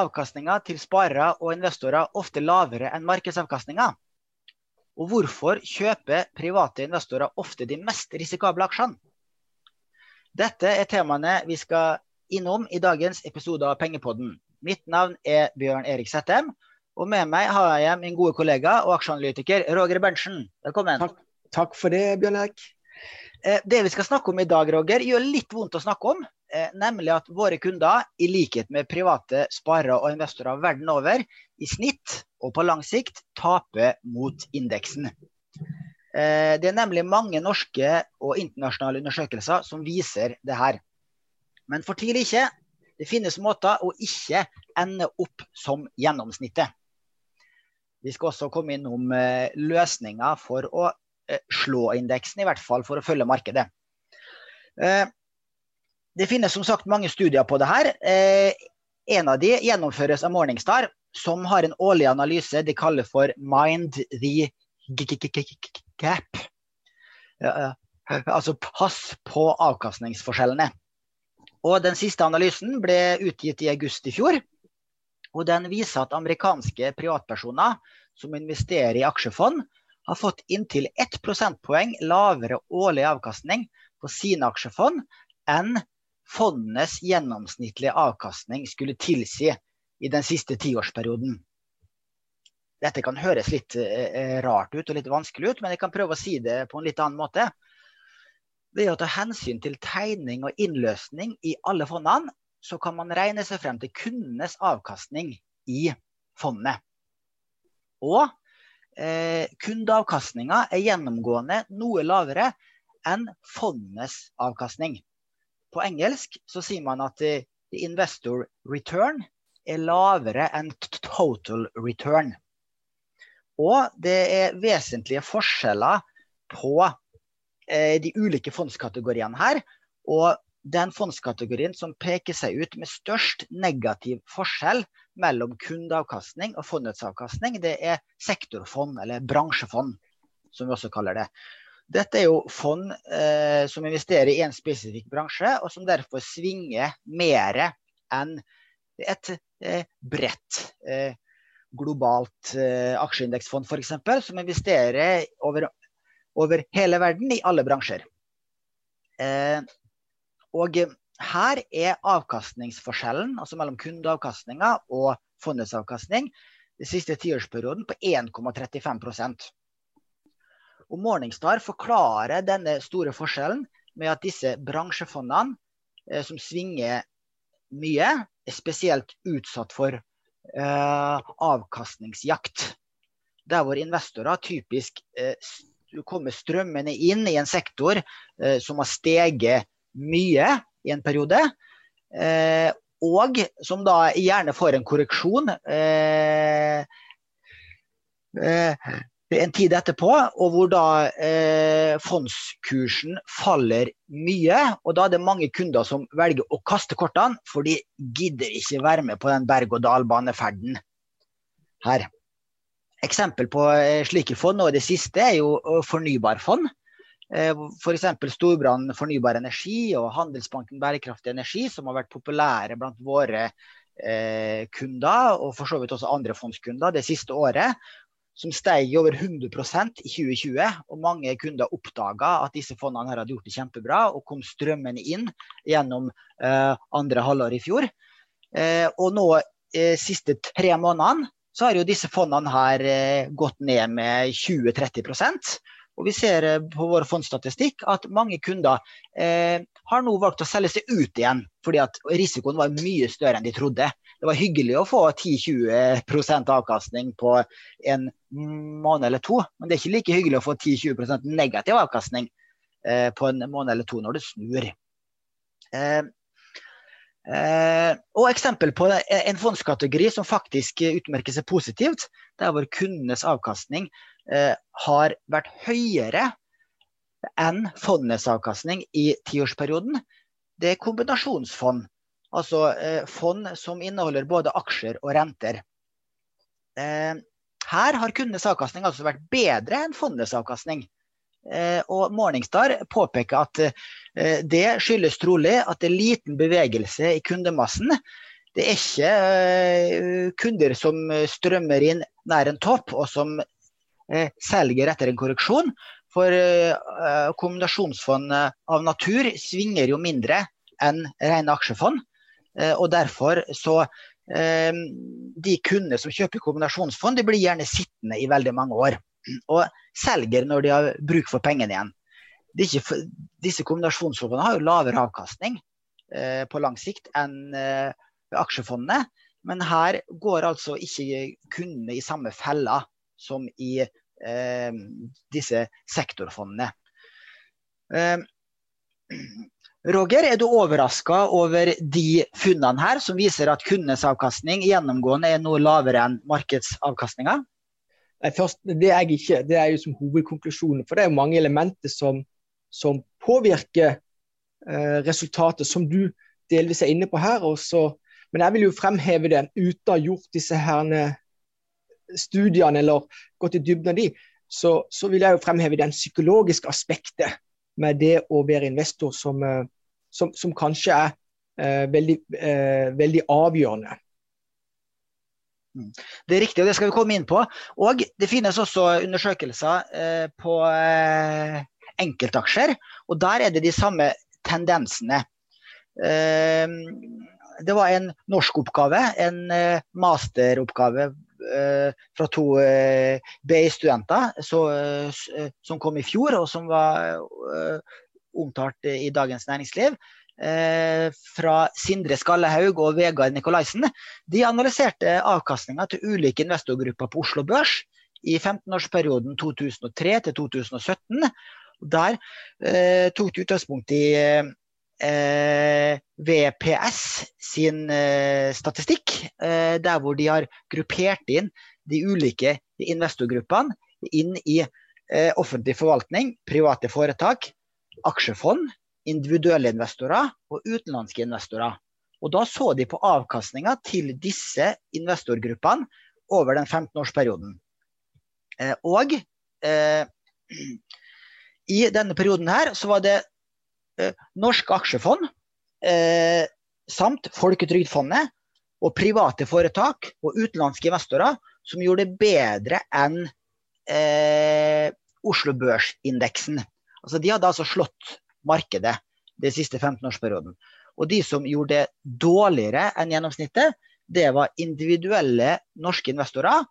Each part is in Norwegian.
Avkastninga til sparere og investorer ofte lavere enn markedsavkastninga? Og hvorfor kjøper private investorer ofte de mest risikable aksjene? Dette er temaene vi skal innom i dagens episode av Pengepodden. Mitt navn er Bjørn Erik Settem, og med meg har jeg min gode kollega og aksjeanalytiker Roger Berntsen. Velkommen. Takk, takk for det, Bjørn Erik. Eh, det vi skal snakke om i dag, Roger, gjør litt vondt å snakke om. Eh, nemlig at våre kunder, i likhet med private sparere og investorer verden over, i snitt og på lang sikt taper mot indeksen. Eh, det er nemlig mange norske og internasjonale undersøkelser som viser det her. Men fortvil ikke. Det finnes måter å ikke ende opp som gjennomsnittet. Vi skal også komme innom løsninger for å Eh, slå indeksen, i hvert fall for å følge markedet. Det finnes som sagt mange studier på det her. Eh, en av de gjennomføres av Morningstar, som har en årlig analyse de kaller for Mind the Gap. Altså pass på avkastningsforskjellene. Og Den siste analysen ble utgitt i august i fjor. og Den viser at amerikanske privatpersoner som investerer i aksjefond, har fått inntil 1 prosentpoeng lavere årlig avkastning på sine aksjefond enn fondenes gjennomsnittlige avkastning skulle tilsi i den siste tiårsperioden. Dette kan høres litt eh, rart ut og litt vanskelig ut, men jeg kan prøve å si det på en litt annen måte. Ved å ta hensyn til tegning og innløsning i alle fondene, så kan man regne seg frem til kundenes avkastning i fondet. Og eh, kundeavkastninga er gjennomgående noe lavere enn fondets avkastning. På engelsk så sier man at the investor return er lavere enn total return. Og det er vesentlige forskjeller på eh, de ulike fondskategoriene her. Og den fondskategorien som peker seg ut med størst negativ forskjell mellom kundeavkastning og fondets avkastning, det er sektorfond, eller bransjefond, som vi også kaller det. Dette er jo fond eh, som investerer i en spesifikk bransje, og som derfor svinger mer enn et eh, bredt eh, globalt eh, aksjeindeksfond f.eks., som investerer over, over, hele verden i alle bransjer. Eh, og her er avkastningsforskjellen altså mellom kundeavkastninga og fondets avkastning den siste tiårsperioden på 1,35 Og Morningstar forklarer denne store forskjellen med at disse bransjefondene eh, som svinger mye, er spesielt utsatt for eh, avkastningsjakt. Der hvor investorer typisk eh, kommer strømmende inn i en sektor eh, som har steget mye i en periode. Eh, og som da gjerne får en korreksjon eh, eh, en tid etterpå, og hvor da eh, fondskursen faller mye. Og da er det mange kunder som velger å kaste kortene, for de gidder ikke være med på den berg-og-dal-baneferden her. Eksempel på eh, slike fond i det siste er jo fornybarfond. F.eks. For Storbrann fornybar energi og Handelsbanken bærekraftig energi, som har vært populære blant våre eh, kunder, og for så vidt også andre fondskunder, det siste året. Som steg over 100% i 2020. Og mange kunder oppdaga at disse fondene hadde gjort det kjempebra, og kom strømmende inn gjennom eh, andre halvår i fjor. Eh, og nå eh, siste tre månedene så har jo disse fondene her eh, gått ned med 20-30% og vi ser eh, på vår fondsstatistikk at mange kunder eh, har nå valgt å selge seg ut igjen, fordi at risikoen var mye større enn de trodde. Det var hyggelig å få 10-20% avkastning på en måned eller to, men det er ikke like hyggelig å få 10-20% negativ avkastning eh, på en måned eller to når det snur. Eh, Eh, og eksempel på en fondskategori som faktisk utmerker seg positivt, det er hvor kundenes avkastning Eh, har vært høyere enn fondets avkastning i tiårsperioden, det er kombinasjonsfond. Altså eh, fond som inneholder både aksjer og renter. Eh, her har kundenes avkastning altså vært bedre enn fondets avkastning. Og Morningstar påpeker at det skyldes trolig at det er liten bevegelse i kundemassen det er ikke uh, kunder som strømmer inn nær en topp, og som uh, selger etter en korreksjon. For kombinasjonsfond av natur svinger jo mindre enn rene aksjefond. Og derfor så De kundene som kjøper kombinasjonsfond, de blir gjerne sittende i veldig mange år. Og selger når de har bruk for pengene igjen. Ikke, disse kombinasjonsfondene har jo lavere avkastning eh, på lang sikt enn eh, aksjefondene. Men her går altså ikke kundene i samme fella som i eh, disse sektorfondene. Eh, Roger, er du overraska over de funnene her, som viser at kundenes avkastning gjennomgående er noe lavere enn markedsavkastninga? Nei, først, Det er jeg ikke. Det er jo som hovedkonklusjonen. For det er jo mange elementer som, som påvirker eh, resultatet, som du delvis er inne på her. Også. Men jeg vil jo fremheve det uten å ha gjort disse herne studiene eller gått i dybden av de, så, så, vil jeg jo fremheve den psykologiske aspektet med det å være investor som, eh, som, som kanskje er eh, veldig, eh, veldig avgjørende. Mm. Det er riktig, og det skal vi komme inn på. Og det finnes også undersøkelser eh, på eh, enkeltaksjer, og der er det de samme tendensene. Eh, det var en norskoppgave, en masteroppgave fra to eh, BI-studenter som kom i fjor, og som var omtalt i Dagens Næringsliv. Eh, fra Sindre Skallehaug og Vegard Nikolaisen. De analyserte avkastninga til ulike investorgrupper på Oslo Børs i 15-årsperioden 2003 til 2017. Der eh, tok de utgangspunkt i eh, VPS sin eh, statistikk, eh, der hvor de har gruppert inn de ulike investorgruppene inn i eh, offentlig forvaltning, private foretak, aksjefond, individuelle investorer og utenlandske investorer. Og Da så de på avkastninga til disse investorgruppene over den 15-årsperioden. Eh, og eh, i denne perioden her så var det eh, norske aksjefond eh, samt Folketrygdfondet og private foretak og utenlandske investorer som gjorde det bedre enn eh, Oslo Børsindeksen. Altså, de hadde altså slått markedet den siste 15-årsperioden. Og de som gjorde det dårligere enn gjennomsnittet, det var individuelle norske investorer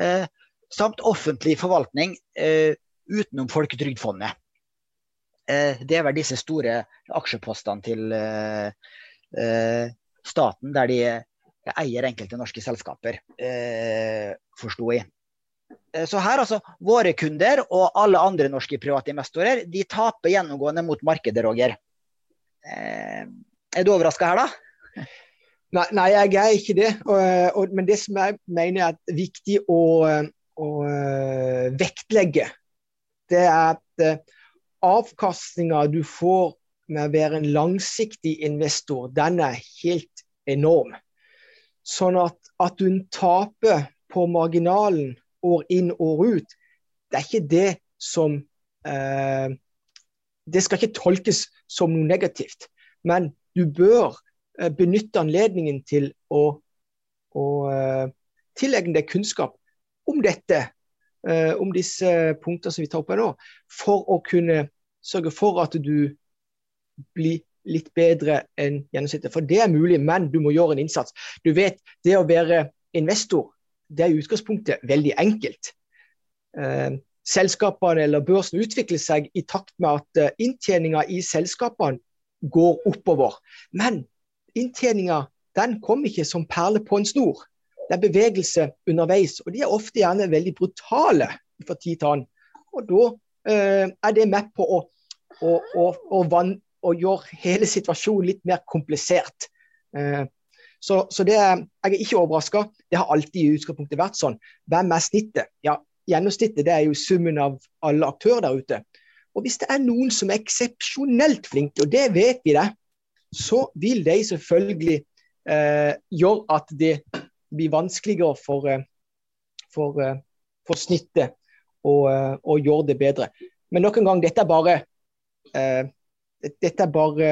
eh, samt offentlig forvaltning eh, utenom Folketrygdfondet. Eh, det er vel disse store aksjepostene til eh, eh, staten, der de eier enkelte norske selskaper, forsto jeg. Så her altså, Våre kunder og alle andre norske private investorer de taper gjennomgående mot markedet, Roger. Er du overraska her, da? Nei, nei, jeg er ikke det. Og, og, men det som jeg mener er viktig å, å vektlegge, det er at avkastninga du får med å være en langsiktig investor, den er helt enorm. Sånn at, at du taper på marginalen år inn, år ut, det er ikke det som eh, Det skal ikke tolkes som noe negativt. Men du bør eh, benytte anledningen til å, å eh, tilegne deg kunnskap om dette, eh, om disse punktene som vi tar opp her nå, for å kunne sørge for at du blir litt bedre enn gjennomsnittet. For det er mulig, men du må gjøre en innsats. Du vet, det å være investor det er i utgangspunktet veldig enkelt. Eh, selskapene eller børsen utvikler seg i takt med at eh, inntjeninga i selskapene går oppover. Men inntjeninga den kommer ikke som perle på en snor. Det er bevegelse underveis, og de er ofte gjerne veldig brutale fra tid til annen. Og da eh, er det med på å, å, å, van, å, gjøre hele situasjonen litt mer komplisert. Eh, så, så det, jeg er ikke overraska. Det har alltid i utgangspunktet vært sånn. Hvem er snittet? Ja, Gjennomsnittet det er jo summen av alle aktører der ute. Og Hvis det er noen som er eksepsjonelt flinke, og det vet vi det, så vil de selvfølgelig eh, gjøre at det blir vanskeligere for, eh, for, eh, for snittet eh, å, gjøre det bedre. Men nok en gang, dette er bare eh, dette er bare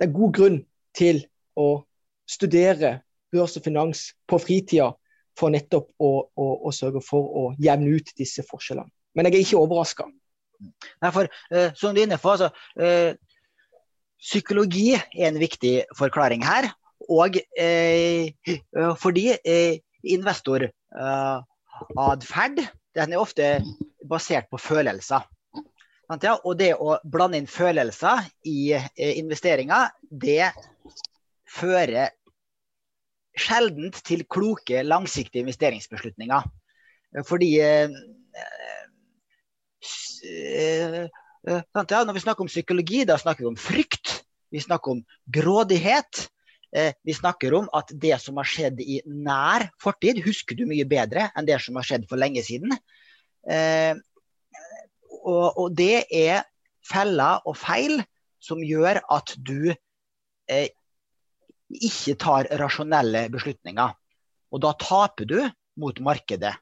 Det er god grunn til å studere børs og finans på fritida for nettopp å, å, å, sørge for å jevne ut disse forskjellene. Men jeg er ikke overraska. Uh, som du er inne på, altså, eh, psykologi er en viktig forklaring her. Og eh, fordi investoratferd den er ofte basert på følelser. Og det å blande inn følelser i investeringer, det fører sjelden til kloke, langsiktige investeringsbeslutninger. Fordi eh, eh, eh, Når vi snakker om psykologi, da snakker vi om frykt. Vi snakker om grådighet. Vi snakker om at det som har skjedd i nær fortid, husker du mye bedre enn det som har skjedd for lenge siden. Og, det er feller og feil som gjør at du ikke tar rasjonelle beslutninger. Og da taper du mot markedet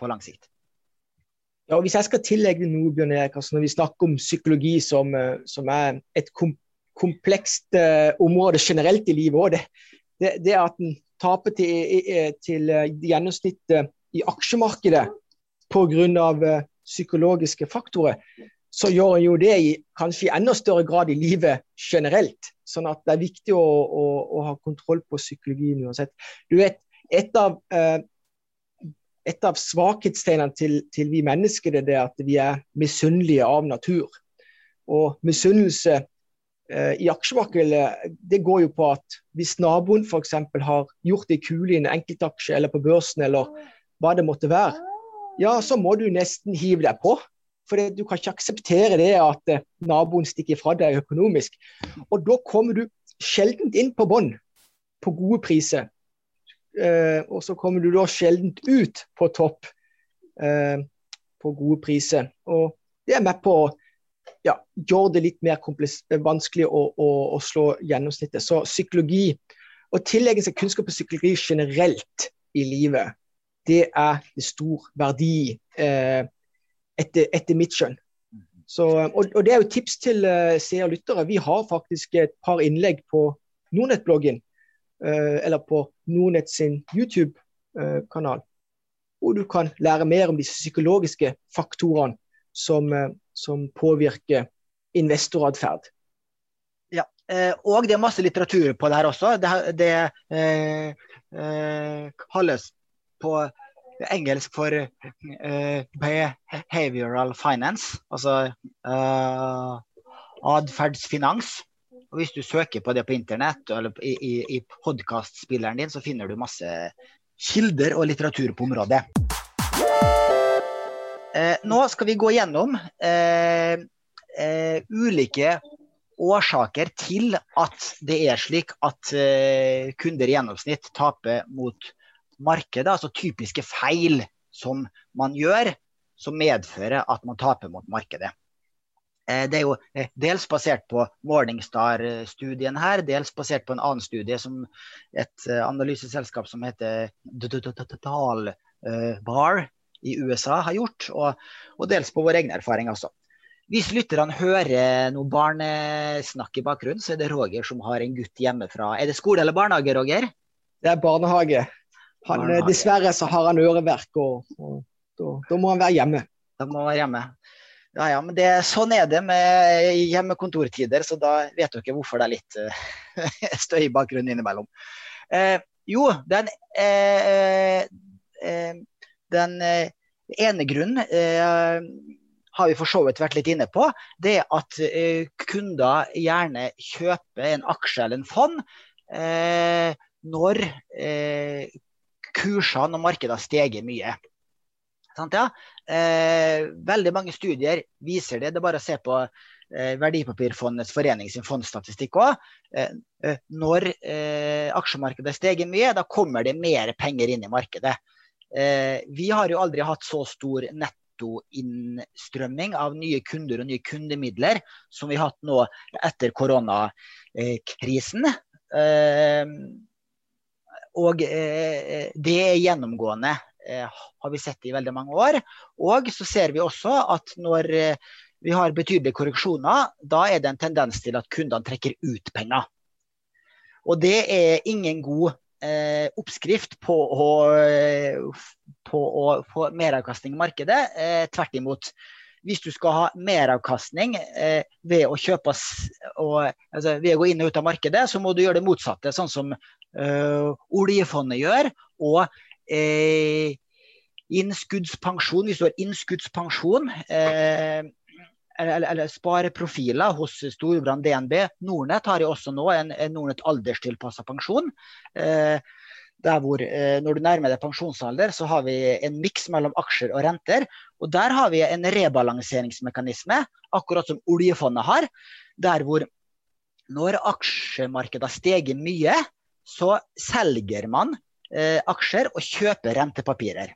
på lang sikt. Ja, og Hvis jeg skal tillegge noe, Bjørn Erik, altså når vi snakker om psykologi som, eh, som er et kom komplekst uh, område generelt i livet òg, det, det, at en taper til, til uh, gjennomsnittet i aksjemarkedet pga. Psykologiske faktorer, så gjør en jo det i kanskje i enda større grad i livet generelt. Sånn at det er viktig å, å, å ha kontroll på psykologien uansett. Du vet, et av, eh, et av svakhetstegnene til, til, vi mennesker det er at vi er misunnelige av natur. Og misunnelse eh, i aksjemarkedet det går jo på at hvis naboen f.eks. har gjort det kule i en enkeltaksje eller på børsen eller hva det måtte være, ja, så må du nesten hive deg på. For du kan ikke akseptere det at eh, naboen stikker fra deg økonomisk. Og da kommer du sjelden inn på bånn på gode priser. Eh, og så kommer du da sjelden ut på topp eh, på gode priser. Og det er med på å ja, gjør det litt mer vanskelig å, å, å, slå gjennomsnittet. Så psykologi, og tillegge seg kunnskap om psykologi generelt i livet, det er det stor verdi. Eh, etter, etter mitt skjønn. Og, og, Det er jo tips til uh, seere og lyttere. Vi har faktisk et par innlegg på Nordnett-bloggen, uh, eller på Nordnett sin YouTube-kanal, hvor du kan lære mer om disse psykologiske faktorene som, uh, som påvirker investoratferd. Ja, og det er masse litteratur på det her også. Det, det kalles på engelsk for eh, behavioral finance, altså uh, atferdsfinans. Og Hvis du søker på det på internett eller i, i, i podkastspilleren din, så finner du masse kilder og litteratur på området. Eh, nå skal vi gå gjennom eh, eh, ulike årsaker til at det er slik at eh, kunder i gjennomsnitt taper mot markedet, altså typiske feil som man gjør, som medfører at man taper mot markedet. Eh, det er jo eh, dels basert på Morningstar-studien her, dels basert på en annen studie som et analyseselskap som heter Bar i USA har gjort, og, og dels på vår egen erfaring også. Hvis lytterne hører noe barnesnakk i bakgrunnen, så er det Roger som har en gutt hjemmefra. Er det skole eller barnehage, Roger? Det er barnehage. Han, barnehage. dessverre så har han øreverk, og, og da, da, må han være hjemme. Da må han være hjemme. Ja, ja, men det, sånn er det med hjemmekontortider, så da vet dere hvorfor det er litt uh, støy i bakgrunnen innimellom. Eh, jo, den, uh, den ene grunnen har vi for så vidt vært litt inne på. Det er at kunder gjerne kjøper en aksje eller en fond når kursene og markedet har steget mye. Sant, ja? eh, veldig mange studier viser det. Det er bare å se på eh, Verdipapirfondets forening sin fondsstatistikk òg. Eh, eh, når eh, aksjemarkedet steger mye, da kommer det mer penger inn i markedet. Eh, vi har jo aldri hatt så stor nettoinnstrømming av nye kunder og nye kundemidler som vi har hatt nå etter koronakrisen. Eh, og eh, det er gjennomgående, har vi sett i veldig mange år. Og så ser vi også at når vi har betydelige korreksjoner, da er det en tendens til at kundene trekker ut penger. Og det er ingen god eh, oppskrift på å, på å, få meravkastning i markedet. Eh, tvert imot. Hvis du skal ha meravkastning eh, ved, å kjøpe, og, altså, ved å gå inn og ut av markedet, så må du gjøre det motsatte, sånn som eh, oljefondet gjør. Og eh, innskuddspensjon, hvis du har innskuddspensjon eh, eller, eller spareprofiler hos Storebrand DNB. Nordnett har jo også nå en, en Nordnett alderstilpassa pensjon. Eh, der hvor eh, Når du nærmer deg pensjonsalder, så har vi en miks mellom aksjer og renter. Og Der har vi en rebalanseringsmekanisme, akkurat som oljefondet har. Der hvor når aksjemarkedet har steget mye, så selger man eh, aksjer og kjøper rentepapirer.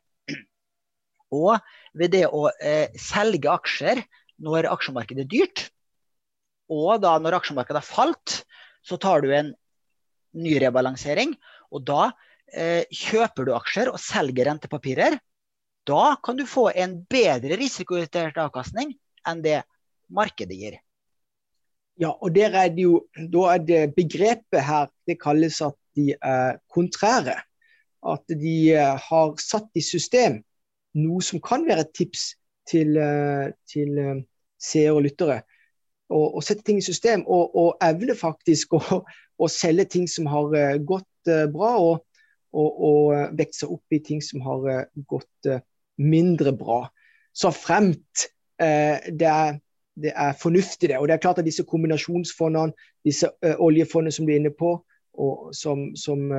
Og ved det å eh, selge aksjer når aksjemarkedet er dyrt, og da når aksjemarkedet har falt, så tar du en ny rebalansering. Og da eh, kjøper du aksjer og selger rentepapirer. Da kan du få en bedre risikojustert avkastning enn det markedet gir. Ja, og der er det jo, da er det begrepet her det kalles at de er kontrære. At de eh, har satt i system noe som kan være et tips til, eh, til eh, seere og lyttere. Og, og, sette ting i system, og, og evne faktisk å, selge ting som har uh, gått uh, bra, og, og, vekte seg opp i ting som har gått mindre bra. Så fremt det er, det, er, fornuftig, det. Og det er klart at disse kombinasjonsfondene, disse oljefondene som du er inne på, som, som,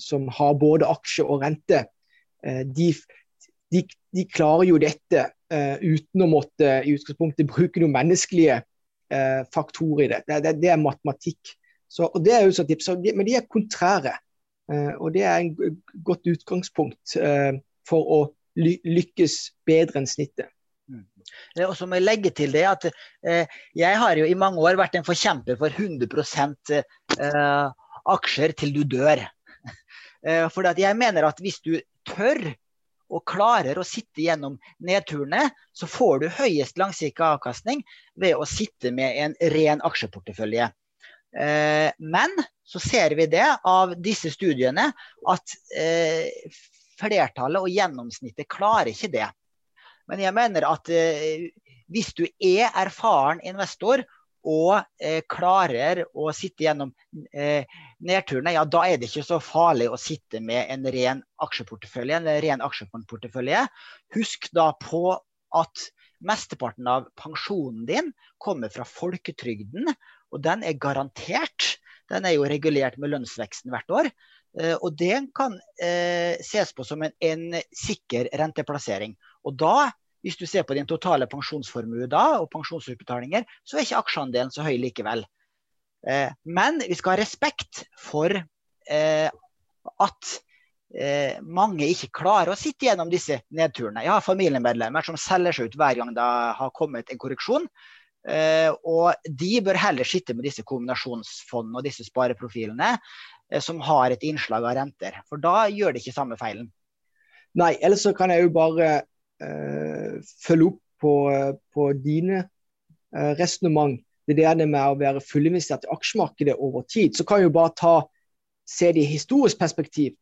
som har både aksje og rente, de, de, de klarer jo dette uh, uten å måtte i utgangspunktet bruke noen menneskelige uh, faktorer i det. Det, det. det, er matematikk. Så, og det er jo så tips, Men de er kontrære. Uh, og det er en godt utgangspunkt for å ly lykkes bedre enn snittet. Mm. Og så må jeg legge til det at Jeg har jo i mange år vært en forkjemper for 100% aksjer til du dør. For jeg mener at hvis du tør og klarer å sitte gjennom nedturene, så får du høyest langsiktig avkastning ved å sitte med en ren aksjeportefølje. Eh, men så ser vi det av disse studiene at eh, flertallet og gjennomsnittet klarer ikke det. Men jeg mener at eh, hvis du er erfaren investor og eh, klarer å sitte gjennom eh, nedturene, ja da er det ikke så farlig å sitte med en ren aksjeportefølje, en ren aksjefondportefølje. Husk da på at mesteparten av pensjonen din kommer fra folketrygden, og den er garantert. Den er jo regulert med lønnsveksten hvert år. Eh, og det kan eh, ses på som en, en sikker renteplassering. Og da hvis du ser på din totale pensjonsformue da, og pensjonsutbetalinger, så er ikke aksjeandelen så høy likevel. Eh, men vi skal ha respekt for eh, at eh, mange ikke klarer å sitte gjennom disse nedturene. Jeg har familiemedlemmer som selger seg ut hver gang det har kommet en korreksjon. Eh, og de bør heller sitte med disse kombinasjonsfondene og disse spareprofilene eh, som har et innslag av renter. For da gjør de ikke samme feilen. Nei, ellers så kan jeg jo bare følge opp på, på dine eh, resonnement. Det er det med å være fullinvestert i aksjemarkedet over tid. Så kan vi jo bare ta, se det i historisk perspektiv.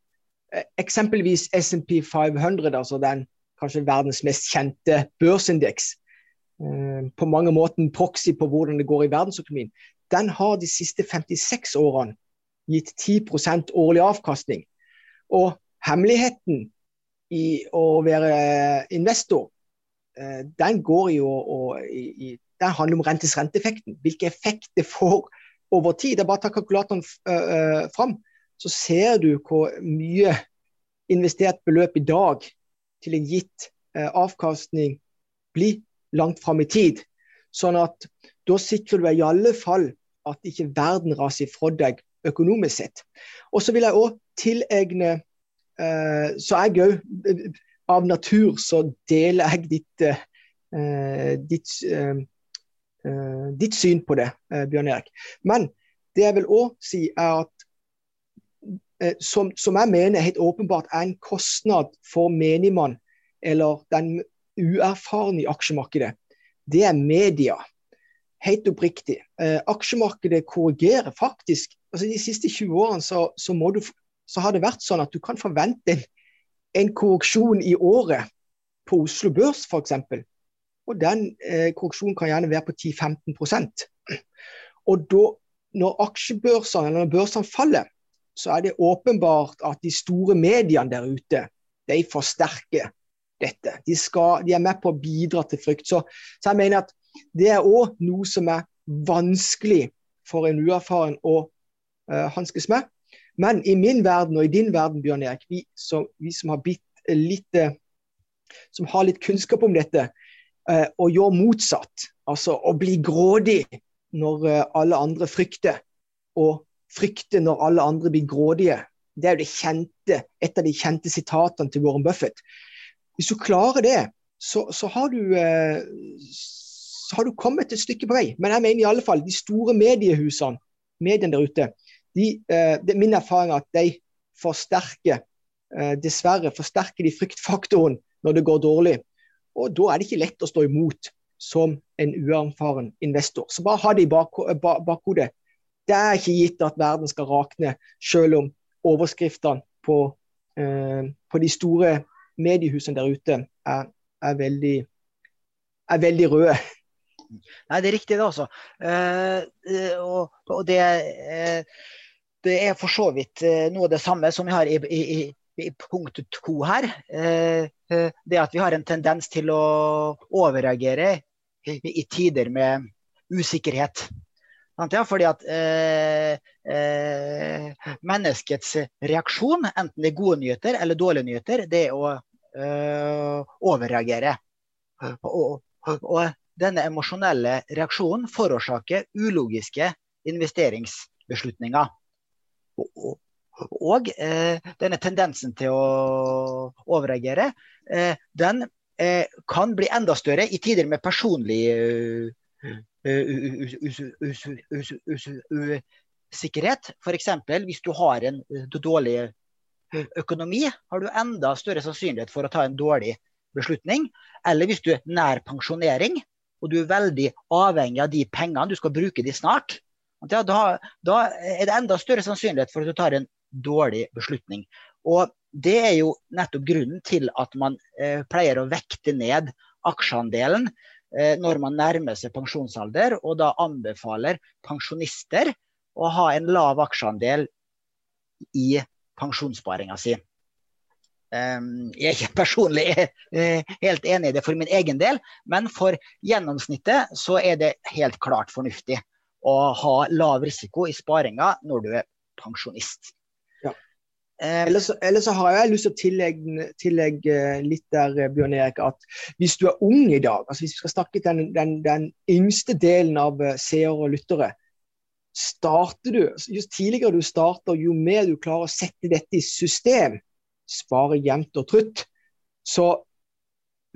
Eh, eksempelvis SMP 500, altså den kanskje verdens mest kjente børsindeks. På mange måter en proxy på hvordan det går i verdensøkonomien. Den har de siste 56 årene gitt 10% årlig avkastning. Og hemmeligheten i å være investor, eh, den går jo og, i, den handler om rentes renteeffekten. Hvilken effekt det får over tid. Det er bare å ta kalkulatoren fram, så ser du hvor mye investert beløp i dag til en gitt uh, avkastning blir langt fram i tid. Sånn at da sikrer du i alle fall at ikke verden raser ifra deg økonomisk sett. Og så vil jeg òg tilegne Eh, så jeg òg, av natur, så deler jeg ditt, eh, ditt, eh, ditt syn på det, Bjørn Erik. Men det jeg vil òg si, er at som, som, jeg mener helt åpenbart er en kostnad for menigmann, eller den uerfarne i aksjemarkedet, det er media. helt oppriktig. Eh, aksjemarkedet korrigerer faktisk. altså De siste 20 årene så, så, du, så, har det vært sånn at du kan forvente en, en korreksjon i året på Oslo Børs f.eks. Og den eh, korreksjonen kan gjerne være på 10-15% Og da, når aksjebørsene eller når børsene faller, så er det åpenbart at de store mediene der ute de forsterker dette. De, skal, de er med på å bidra til frykt. Så, så jeg mener at det er òg noe som er vanskelig for en uerfaren å uh, hanskes med. Men i min verden og i din verden, Bjørn Erik, vi som, vi som har blitt litt uh, som har litt kunnskap om dette, å og gjør motsatt. Altså å bli grådig når uh, alle andre frykter, og frykte når alle andre blir grådige. Det er jo det kjente, et av de kjente sitatene til Warren Buffett. Hvis du klarer det, så, så, har du, eh, så, har du, kommet et stykke på vei. Men jeg mener i alle fall de store mediehusene, mediene der ute, de, eh, det er min erfaring at de forsterker eh, dessverre forsterker de fryktfaktoren når det går dårlig. Og da er det ikke lett å stå imot som en uerfaren investor. Så bare ha det i bakhodet. Det er ikke gitt at verden skal rakne, selv om overskriftene på, eh, på de store mediehusene der ute er, er, veldig, er veldig, røde. Nei, det er riktig, det altså. Eh, og, og det, eh, er for så vidt eh, noe av det samme som vi har i, i, i punkt to her. Eh, eh, det at vi har en tendens til å overreagere i, tider med usikkerhet. Fordi at menneskets reaksjon, enten det er gode nyheter eller dårlige nyheter, det er å overreagere. Og, og, og, denne emosjonelle reaksjonen forårsaker ulogiske investeringsbeslutninger. Og, og eh, denne tendensen til å overreagere, eh, den eh, kan bli enda større i tider med personlig usikkerhet. F.eks. hvis du har en dårlig økonomi, har du enda større sannsynlighet for å ta en dårlig beslutning. Eller hvis du er nær pensjonering, og du er veldig avhengig av de pengene, du skal bruke de snart. Da, da, er det enda større sannsynlighet for at du tar en dårlig beslutning. Og Det er jo nettopp grunnen til at man eh, pleier å vekte ned aksjeandelen Eh, når man nærmer seg pensjonsalder, og da anbefaler pensjonister å ha en lav aksjeandel i pensjonssparinga si. Jeg er ikke personlig eh, helt enig i det for min egen del, men for gjennomsnittet så er det helt klart fornuftig å ha lav risiko i sparinga når du er pensjonist. Eh, ellers, eller så har jeg lyst til å tillegge, tillegge litt der, eh, Bjørn Erik, at hvis du er ung i dag, altså hvis vi skal snakke til den, den, den yngste delen av eh, seere og lyttere, starter du, jo tidligere du starter, jo mer du klarer å sette dette i system, spare jevnt og trutt, så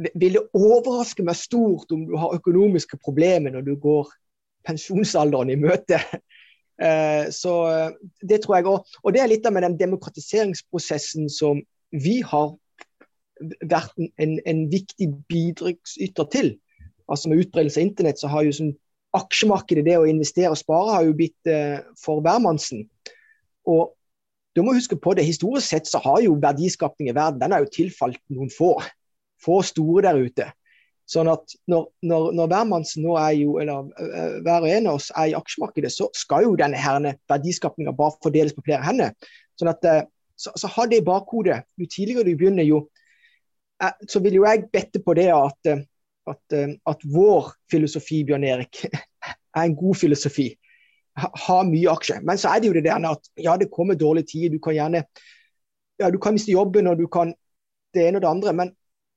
vil det overraske meg stort om du har økonomiske problemer når du går pensjonsalderen i møte. Eh, så eh, det tror jeg òg. Og det er litt av med den demokratiseringsprosessen som vi har vært en, en viktig bidragsyter til. Altså Med utbredelse av internett så har jo sånn aksjemarkedet, det å investere og spare, har jo blitt eh, for hvermannsen. Og du må huske på det, Historisk sett så har jo verdiskapning i verden den har jo tilfalt noen få. Få store der ute. Sånn at når, når, når hvermannsen nå er jo, eller uh, hver og en av oss er i aksjemarkedet, så skal jo denne herne verdiskapinga bare fordeles på flere hender. Sånn at, uh, så, så ha det i bakhodet. Jo tidligere du begynner, jo uh, så vil jo jeg bette på det at, at, at vår filosofi, Bjørn Erik, er en god filosofi. Ha, ha, mye aksjer. Men så er det jo det der at ja, det kommer dårlige tider. Du kan gjerne ja, du kan miste jobben og du kan det ene og det andre. men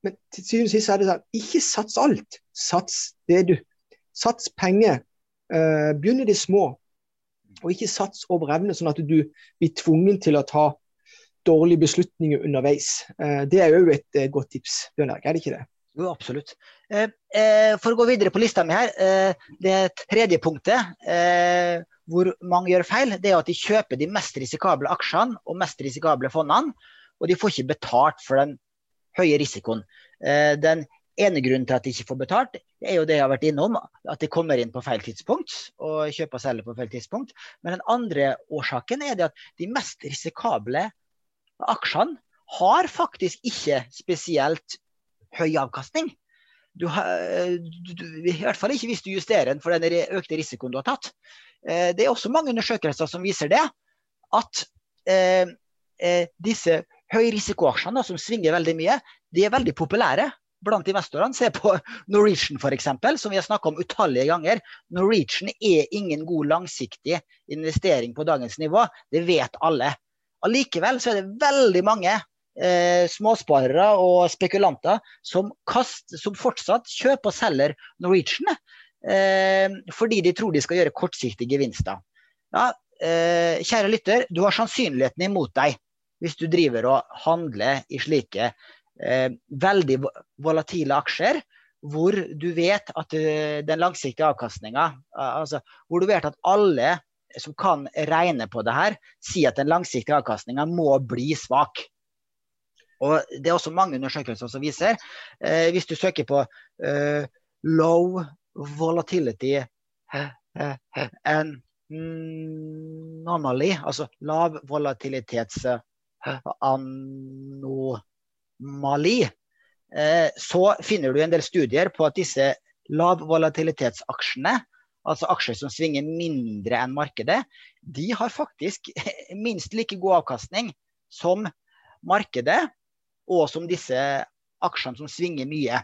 men til syvende og sist er det sånn, ikke sats alt. Sats det du. Sats penger. Uh, begynn i det små. Og ikke sats over evne, sånn at du blir tvungen til å ta dårlige beslutninger underveis. Uh, det er òg et uh, godt tips, Bjørn Erik, er det ikke det? Jo, absolutt. for å gå videre på lista mi her. det tredje punktet hvor mange gjør feil, det er at de kjøper de mest risikable aksjene og mest risikable fondene. Og de får ikke betalt for den høye risikoen. Eh, den ene grunnen til at de ikke får betalt, er jo det jeg har vært innom, at de kommer inn på feil tidspunkt og kjøper og selger på feil tidspunkt. Men den andre årsaken er det at de mest risikable aksjene har faktisk ikke spesielt høy avkastning. Du har, du, I hvert fall ikke hvis du justerer den for den økte risikoen du har tatt. Eh, det er også mange undersøkelser som viser det. At eh, eh disse høyrisikoaksjene som svinger veldig mye, de er veldig populære blant investorene. Se på Norwegian f.eks., som vi har snakka om utallige ganger. Norwegian er ingen god langsiktig investering på dagens nivå. Det vet alle. Allikevel så er det veldig mange eh, småsparere og spekulanter som, kast, som, fortsatt kjøper og selger Norwegian eh, fordi de tror de skal gjøre kortsiktige gevinster. Ja, eh, kjære lytter, du har sannsynligheten imot deg hvis du driver og handler i slike eh, veldig volatile aksjer hvor du vet at uh, den langsiktige avkastninga altså, Hvor du vet at alle som kan regne på det her, sier at den langsiktige avkastninga må bli svak. Og Det er også mange undersøkelser som viser, Eh, hvis du søker på low volatility anomaly, altså lav volatilitets anomali, eh, så finner du en del studier på at disse lavvolatilitetsaksjene, altså aksjer som svinger mindre enn markedet, de har faktisk minst like god avkastning som markedet og som disse aksjene som svinger mye.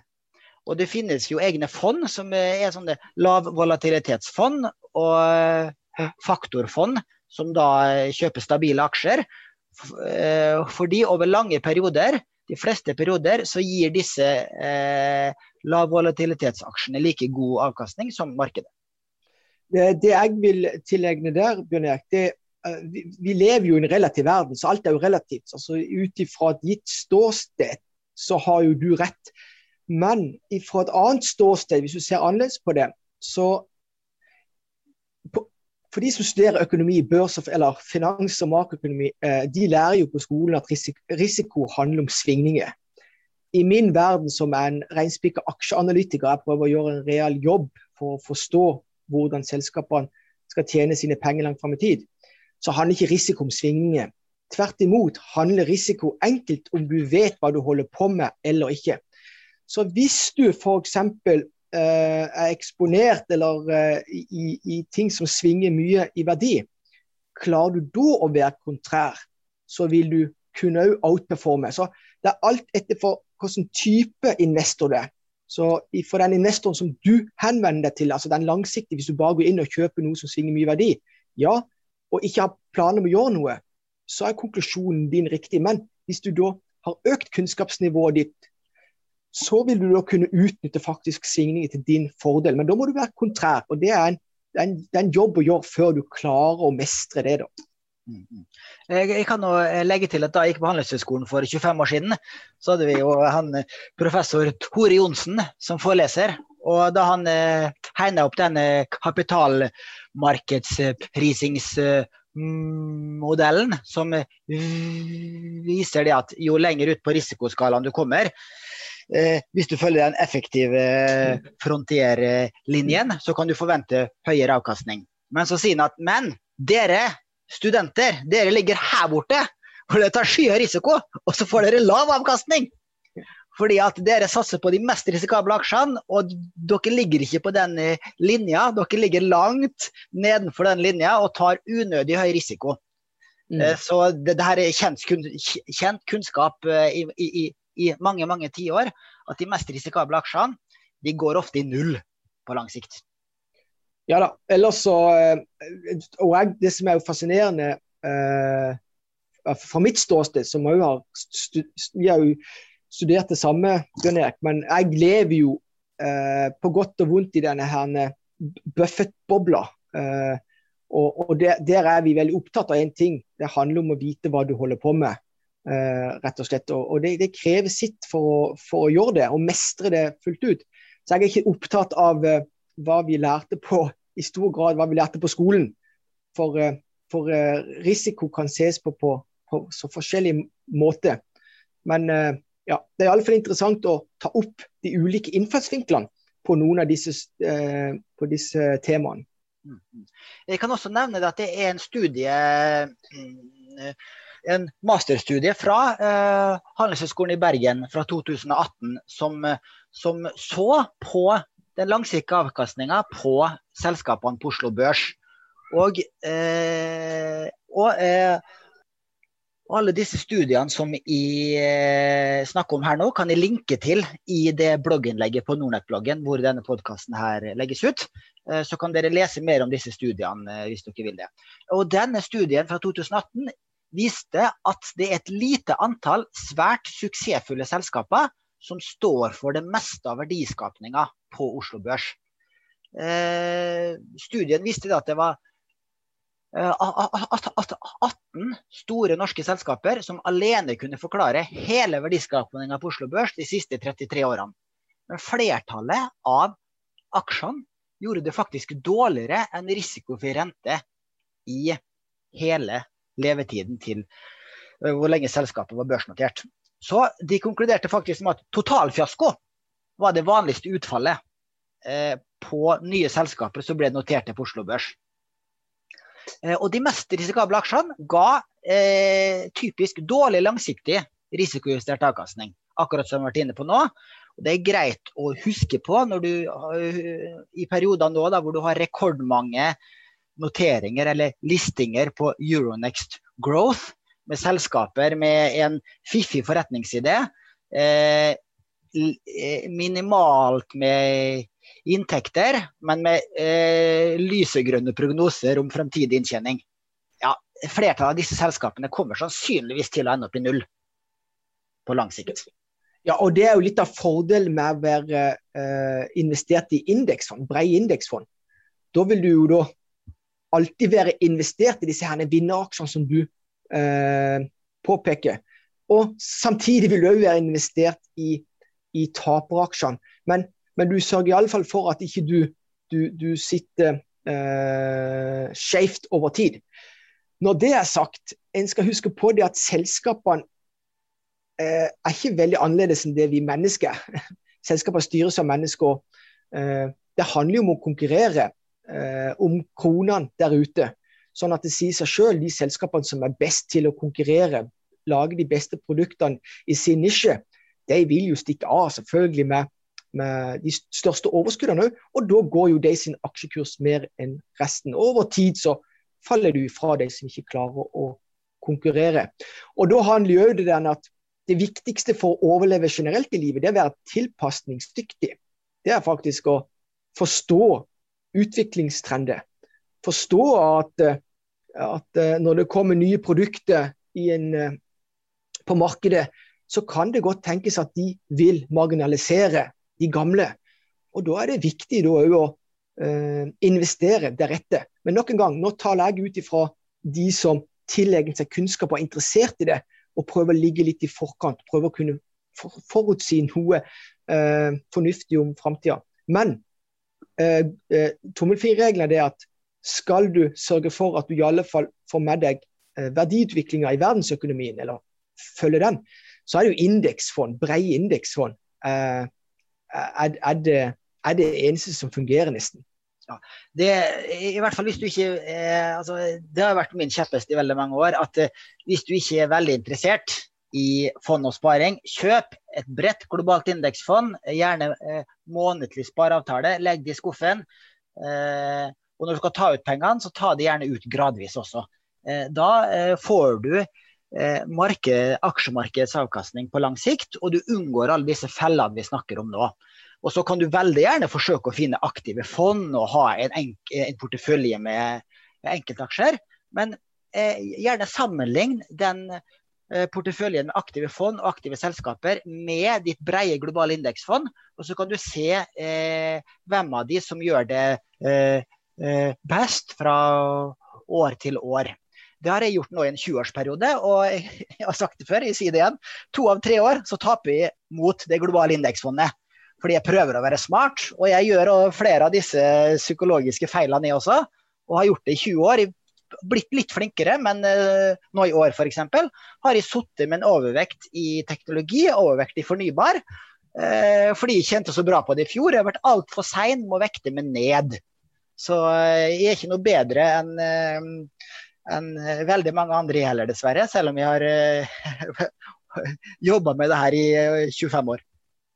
Og det finnes jo egne fond som er sånne lavvolatilitetsfond og faktorfond som da kjøper stabile aksjer. Eh, fordi over lange perioder, de fleste perioder, så gir disse eh, lavvolatilitetsaksjene like god avkastning som markedet. Det, det jeg vil tilegne der, Bjørn Erik, det, eh, vi, vi, lever jo i en relativ verden, så alt er jo relativt. Altså Ut ifra et gitt ståsted så har jo du rett. Men fra et annet ståsted, hvis du ser annerledes på det, så for de som studerer økonomi, børs eller finans og makroøkonomi, eh, de lærer jo på skolen at risiko handler om svingninger. I min verden som en reinspikka aksjeanalytiker, jeg prøver å gjøre en real jobb for å forstå hvordan selskapene skal tjene sine penger langt fram i tid, så handler ikke risiko om svingninger. Tvert imot handler risiko enkelt om du vet hva du holder på med eller ikke. Så hvis du f.eks. Eh, er eksponert eller eh, i, i, ting som svinger mye i verdi, klarer du da å være kontrær, så vil du kunne òg outperforme. Så det er alt etter for hvilken type investor det er. Så for den investoren som du henvender deg til, altså den langsiktige, hvis du bare går inn og kjøper noe som svinger mye verdi, ja, og ikke har planer om å gjøre noe, så er konklusjonen din riktig. Men hvis du da har økt kunnskapsnivået ditt så vil du da kunne utnytte faktisk svingninger til din fordel. Men da må du være kontrær. og Det er en, en, det er en jobb å gjøre før du klarer å mestre det. da. Mm-hmm. Jeg, kan jo legge til at Da jeg gikk på Handelshøyskolen for 25 år siden, så hadde vi jo han, professor Tore Johnsen som foreleser. Og da han eh, hegna opp denne kapitalmarkedsprisingsmodellen, som viser det at jo lenger ut på risikoskalaen du kommer, eh, hvis du følger den effektive eh, frontierlinjen, så kan du forvente høyere avkastning. Men så sier han at men dere studenter, dere ligger her borte og dere tar skyhøy risiko, og så får dere lav avkastning. Fordi at dere satser på de mest risikable aksjene, og dere ligger ikke på den eh, linja. Dere ligger langt nedenfor den linja og tar unødig høy risiko. Mm. Eh, så det, det, her er kjent, kjent kunnskap i, i, i mange mange tiår at de mest risikable aksjene de går ofte i null på lang sikt. Ja da. Ellers så eh, Og jeg, det som er jo fascinerende eh, fra mitt ståsted, som òg har Vi har jo studert det samme, Bjørn Erik, men jeg lever jo eh, på godt og vondt i denne her Buffett-bobla. Eh, og, og der, er vi veldig opptatt av én ting. Det handler om å vite hva du holder på med. Uh, rett og slett. Og, og det, det, krever sitt for å, for å, gjøre det, og mestre det fullt ut. Så jeg er ikke opptatt av uh, hva vi lærte på i stor grad hva vi lærte på skolen. For, uh, for risiko kan ses på, på, på, så forskjellig måte. Men ja, det er iallfall interessant å ta opp de ulike innfallsvinklene på noen av disse, eh, på disse temaene. Mm. Jeg kan også nevne at det er en studie mm, en masterstudie fra eh, Handelshøyskolen i Bergen fra 2018 som, som så på den langsiktige avkastninga på selskapene på Oslo Børs. Og, eh, og eh, alle disse studiene som jeg eh, snakker om her nå, kan jeg linke til i det blogginnlegget på Nordnett-bloggen hvor denne podkasten legges ut. Eh, så kan dere lese mer om disse studiene eh, hvis dere vil det. Og denne studien fra 2018 viste at det er et lite antall svært suksessfulle selskaper som står for det meste av verdiskapninga på Oslo Børs. Studien viste at det var 18 eh, store norske selskaper som alene kunne forklare hele verdiskapninga på Oslo Børs de siste 33 årene. Men flertallet av aksjene gjorde det faktisk dårligere enn risikofri rente i hele levetiden til eh, hvor lenge selskapet var børsnotert. Så de konkluderte faktisk med at totalfiasko var det vanligste utfallet eh, på nye selskaper som ble notert på Oslo Børs. Eh, og de mest risikable aksjene ga typisk dårlig langsiktig risikojustert avkastning. Akkurat som vi har vært inne på nå. Og det er greit å huske på når du, i perioder nå da, hvor du har rekordmange noteringer eller listinger på Euronext Growth, med selskaper med en fiffig forretningsidé. Eh, eh minimalt med inntekter, men med eh, lysegrønne prognoser om fremtidig inntjening. Ja, flertallet av disse selskapene kommer sannsynligvis til å ende opp i null på lang sikt. Ja, og Det er jo litt av fordelen med å være eh, investert i indeksfond, brede indeksfond. Da vil du jo da alltid være investert i disse her vinneraksjene som du eh, påpeker. Og samtidig vil du òg være investert i, i taperaksjene. Men men du sørger iallfall for at ikke du, du, du sitter eh, skjevt over tid. Når det er sagt, en skal huske på det at selskapene eh, er ikke veldig annerledes enn det vi mennesker er. Selskaper styres av mennesker. Eh, det handler jo om å konkurrere eh, om kronene der ute. Sånn at det sier seg sjøl, de selskapene som er best til å konkurrere, lage de beste produktene i sin nisje, de vil jo stikke av selvfølgelig med med de største overskuddene òg. Og da går jo de sin aksjekurs mer enn resten. Over tid så faller du fra de som ikke klarer å konkurrere. Og da handler jo det den at det viktigste for å overleve generelt i livet, det er å være tilpasningsdyktig. Det er faktisk å forstå utviklingstrender. Forstå at, at når det kommer nye produkter en, på markedet, så kan det godt tenkes at de vil marginalisere de gamle. Og Da er det viktig da, å uh, investere deretter. Men nok en gang, nå taler jeg ut ifra de som tilegner seg kunnskap og er interessert i det, og prøver å ligge litt i forkant. Prøver å kunne for, forutsi noe uh, fornuftig om framtida. Men uh, tommelfingerregelen er at skal du sørge for at du i alle fall får med deg verdiutviklinga i verdensøkonomien, eller følge den, så er det jo indeksfond, brede indeksfond. Eh, er, er, det, er det eneste som fungerer, nesten. Ja, det, i hvert fall hvis du ikke eh, altså, Det har vært min kjepphest i veldig mange år. at eh, Hvis du ikke er veldig interessert i fond og sparing, kjøp et bredt globalt indeksfond. Gjerne eh, månedlig spareavtale. Legg det i skuffen. Eh, og når du skal ta ut pengene, så ta det gjerne ut gradvis også. Eh, da eh, får du marked, aksjemarkedets avkastning på lang sikt, og du unngår alle disse fellene vi snakker om nå. Og så kan du veldig gjerne forsøke å finne aktive fond og ha en, en portefølje med, med enkeltaksjer. Men eh, gjerne sammenlign den porteføljen med aktive fond og aktive selskaper med ditt breie globale indeksfond. Og så kan du se eh, hvem av de som gjør det eh, eh, best fra år til år. Det har jeg gjort nå i en 20-årsperiode, og jeg har sagt det før, jeg sier det igjen. To av tre år så taper vi mot det globale indeksfondet. Fordi jeg prøver å være smart, og jeg gjør flere av disse psykologiske feilene jeg også. Og har gjort det i 20 år. Jeg blitt litt flinkere, men uh, nå i år f.eks. har jeg sittet med en overvekt i teknologi, overvekt i fornybar. Uh, fordi jeg kjente så bra på det i fjor. Jeg har vært altfor sein å vekte meg ned. Så uh, jeg er ikke noe bedre enn enn veldig mange andre heller, dessverre. Selv om jeg har jobba med det her i 25 år.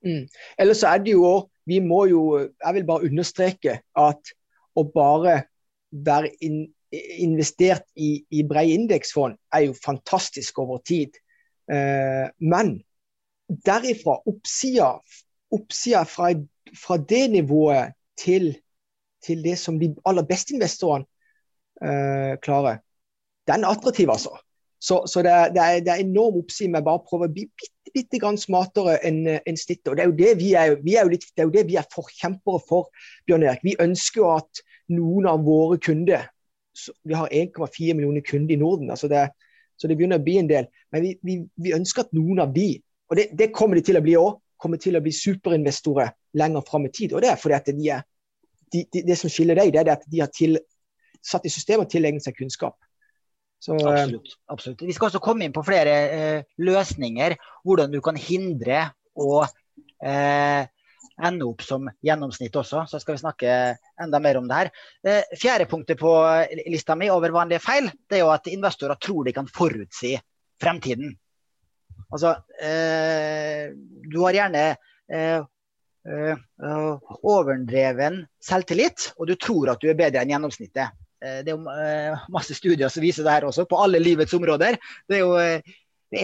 Mm. Ellers så er det jo Vi må jo Jeg vil bare understreke at å bare være in, investert i, i brede indeksfond er jo fantastisk over tid. Eh, men derifra, oppsida, oppsida fra, fra, det nivået til, til, det som de aller beste investorene eh, klarer, den er attraktiv, altså. Så, så det, er, det, er, det, er, enorm oppside med bare å prøve å bli bitte, bitte grann smartere enn en snittet. Og det er jo det vi er, vi er, litt, det er jo det vi er forkjempere for, Bjørn Erik. Vi ønsker jo at noen av våre kunder Vi har 1,4 millioner kunder i Norden, altså det, så det begynner å bli en del. Men vi, vi, vi ønsker at noen av de, og det, det kommer de til å bli òg, kommer til å bli superinvestorer lenger fram i tid. Og det er fordi at de er, de, de, det som skiller deg, det er at de har til, satt i systemet og tilegnet seg kunnskap. Så, eh, absolutt, absolutt, Vi skal også komme inn på flere eh, løsninger. Hvordan du kan hindre å eh, ende opp som gjennomsnitt også. Så skal vi snakke enda mer om det her. Eh, fjerde punktet på lista mi over vanlige feil, det er jo at investorer tror de kan forutsi fremtiden. Altså, eh, du har gjerne eh, overdreven selvtillit, og du tror at du er bedre enn gjennomsnittet. Uh, det er jo masse studier som viser det her også, på alle livets områder. Det er jo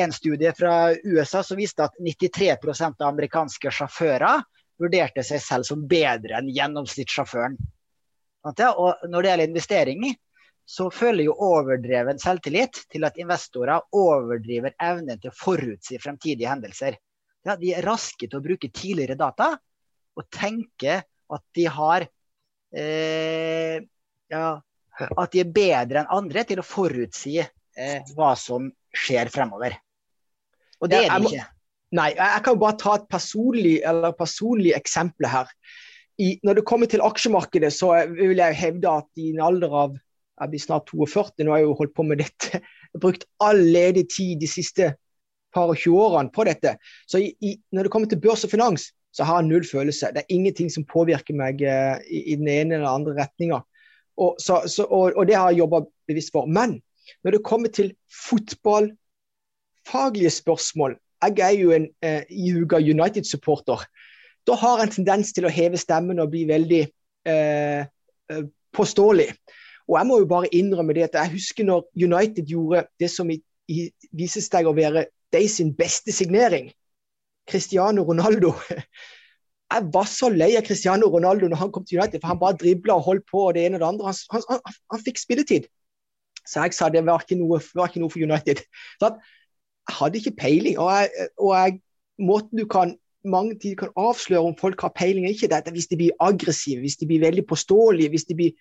en studie fra USA som viste at 93% av amerikanske sjåfører vurderte seg selv som bedre enn gjennomsnittssjåføren. Og når det gjelder investering, så føler jo overdreven selvtillit til at investorer overdriver evnen til å forutsi fremtidige hendelser. Ja, de er raske til å bruke tidligere data og tenke at de har eh, ja, at de er bedre enn andre til å forutsi eh, hva som skjer fremover. Og det er de ikke. Nei, jeg kan bare ta et personlig, personlig eksempel her. I, når det kommer til aksjemarkedet, så vil jeg hevde at i en alder av jeg blir snart 42, nå har jeg jo holdt på med dette, jeg har brukt all ledig tid de siste par og 20 årene på dette. Så i, i, når det kommer til børs og finans, så har jeg null følelse. Det er ingenting som påvirker meg eh, i, den ene eller andre retninga. Og, så, så, og, og det har jeg jobba bevisst for. Men når det kommer til fotballfaglige spørsmål Jeg er jo en eh, ihuga United-supporter. Da har en tendens til å heve stemmen og bli veldig eh, eh, påståelig. Og jeg må jo bare innrømme det at jeg husker når United gjorde det som i, i, vises deg å være de sin beste signering. Cristiano Ronaldo. Jeg var så lei av Cristiano Ronaldo når han kom til United, for han bare dribla og holdt på og det ene og det andre. Han, han, han, han fikk spilletid. Så jeg sa det var ikke noe, var ikke noe for United. Så jeg hadde ikke peiling. Og, jeg, og jeg, måten du kan mange tider kan avsløre om folk har peiling eller ikke, det er hvis de blir aggressive, hvis de blir veldig påståelige, hvis de blir,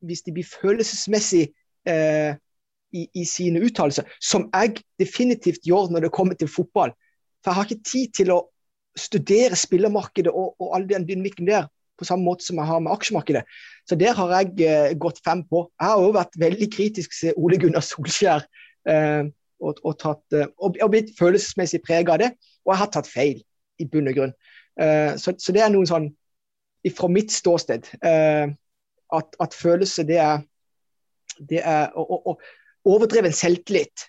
hvis de blir følelsesmessig eh, i, i, sine uttalelser, som jeg definitivt gjør når det kommer til fotball. For jeg har ikke tid til å studere spillermarkedet og, og all den dynamikken der på samme måte som jeg har med aksjemarkedet. Så der har jeg eh, gått fem på. Jeg har også vært veldig kritisk til Ole Gunnar Solskjær eh, og, og, tatt, eh, og, og, blitt følelsesmessig preget av det. Og jeg har tatt feil, i bunn og grunn. Uh, så, så, det er noen sånn fra mitt ståsted uh, at, at, følelse, det er, det er og, overdreven selvtillit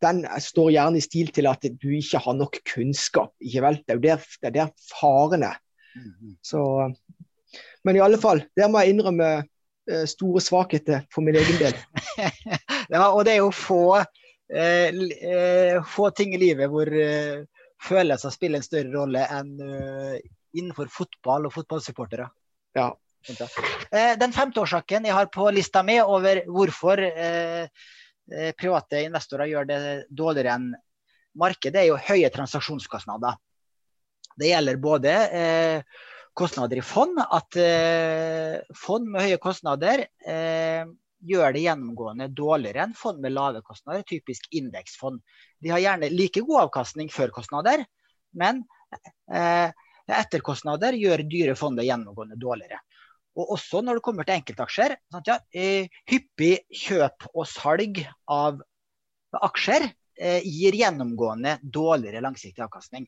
den står gjerne i stil til at du ikke har nok kunnskap. ikke vel? Det er jo der, det er der faren er. Mhm. Så, men i alle fall, der må jeg innrømme store svakheter for min egen del. ja, og det er jo få, få ting i livet hvor uh, følelser spiller en større rolle enn innenfor fotball og fotballsupportere. Ja. Den femte årsaken jeg har på lista mi over hvorfor Eh, private investorer gjør det dårligere enn markedet, er jo høye transaksjonskostnader. Det gjelder både eh, kostnader i fond, at eh, fond med høye kostnader eh, gjør det gjennomgående dårligere enn fond med lave kostnader, typisk indeksfond. De har gjerne like god avkastning før kostnader, men eh, etterkostnader gjør dyre fonder gjennomgående dårligere. Og også når det kommer til enkeltaksjer. Sant, ja, hyppig kjøp og salg av aksjer eh, gir gjennomgående dårligere langsiktig avkastning.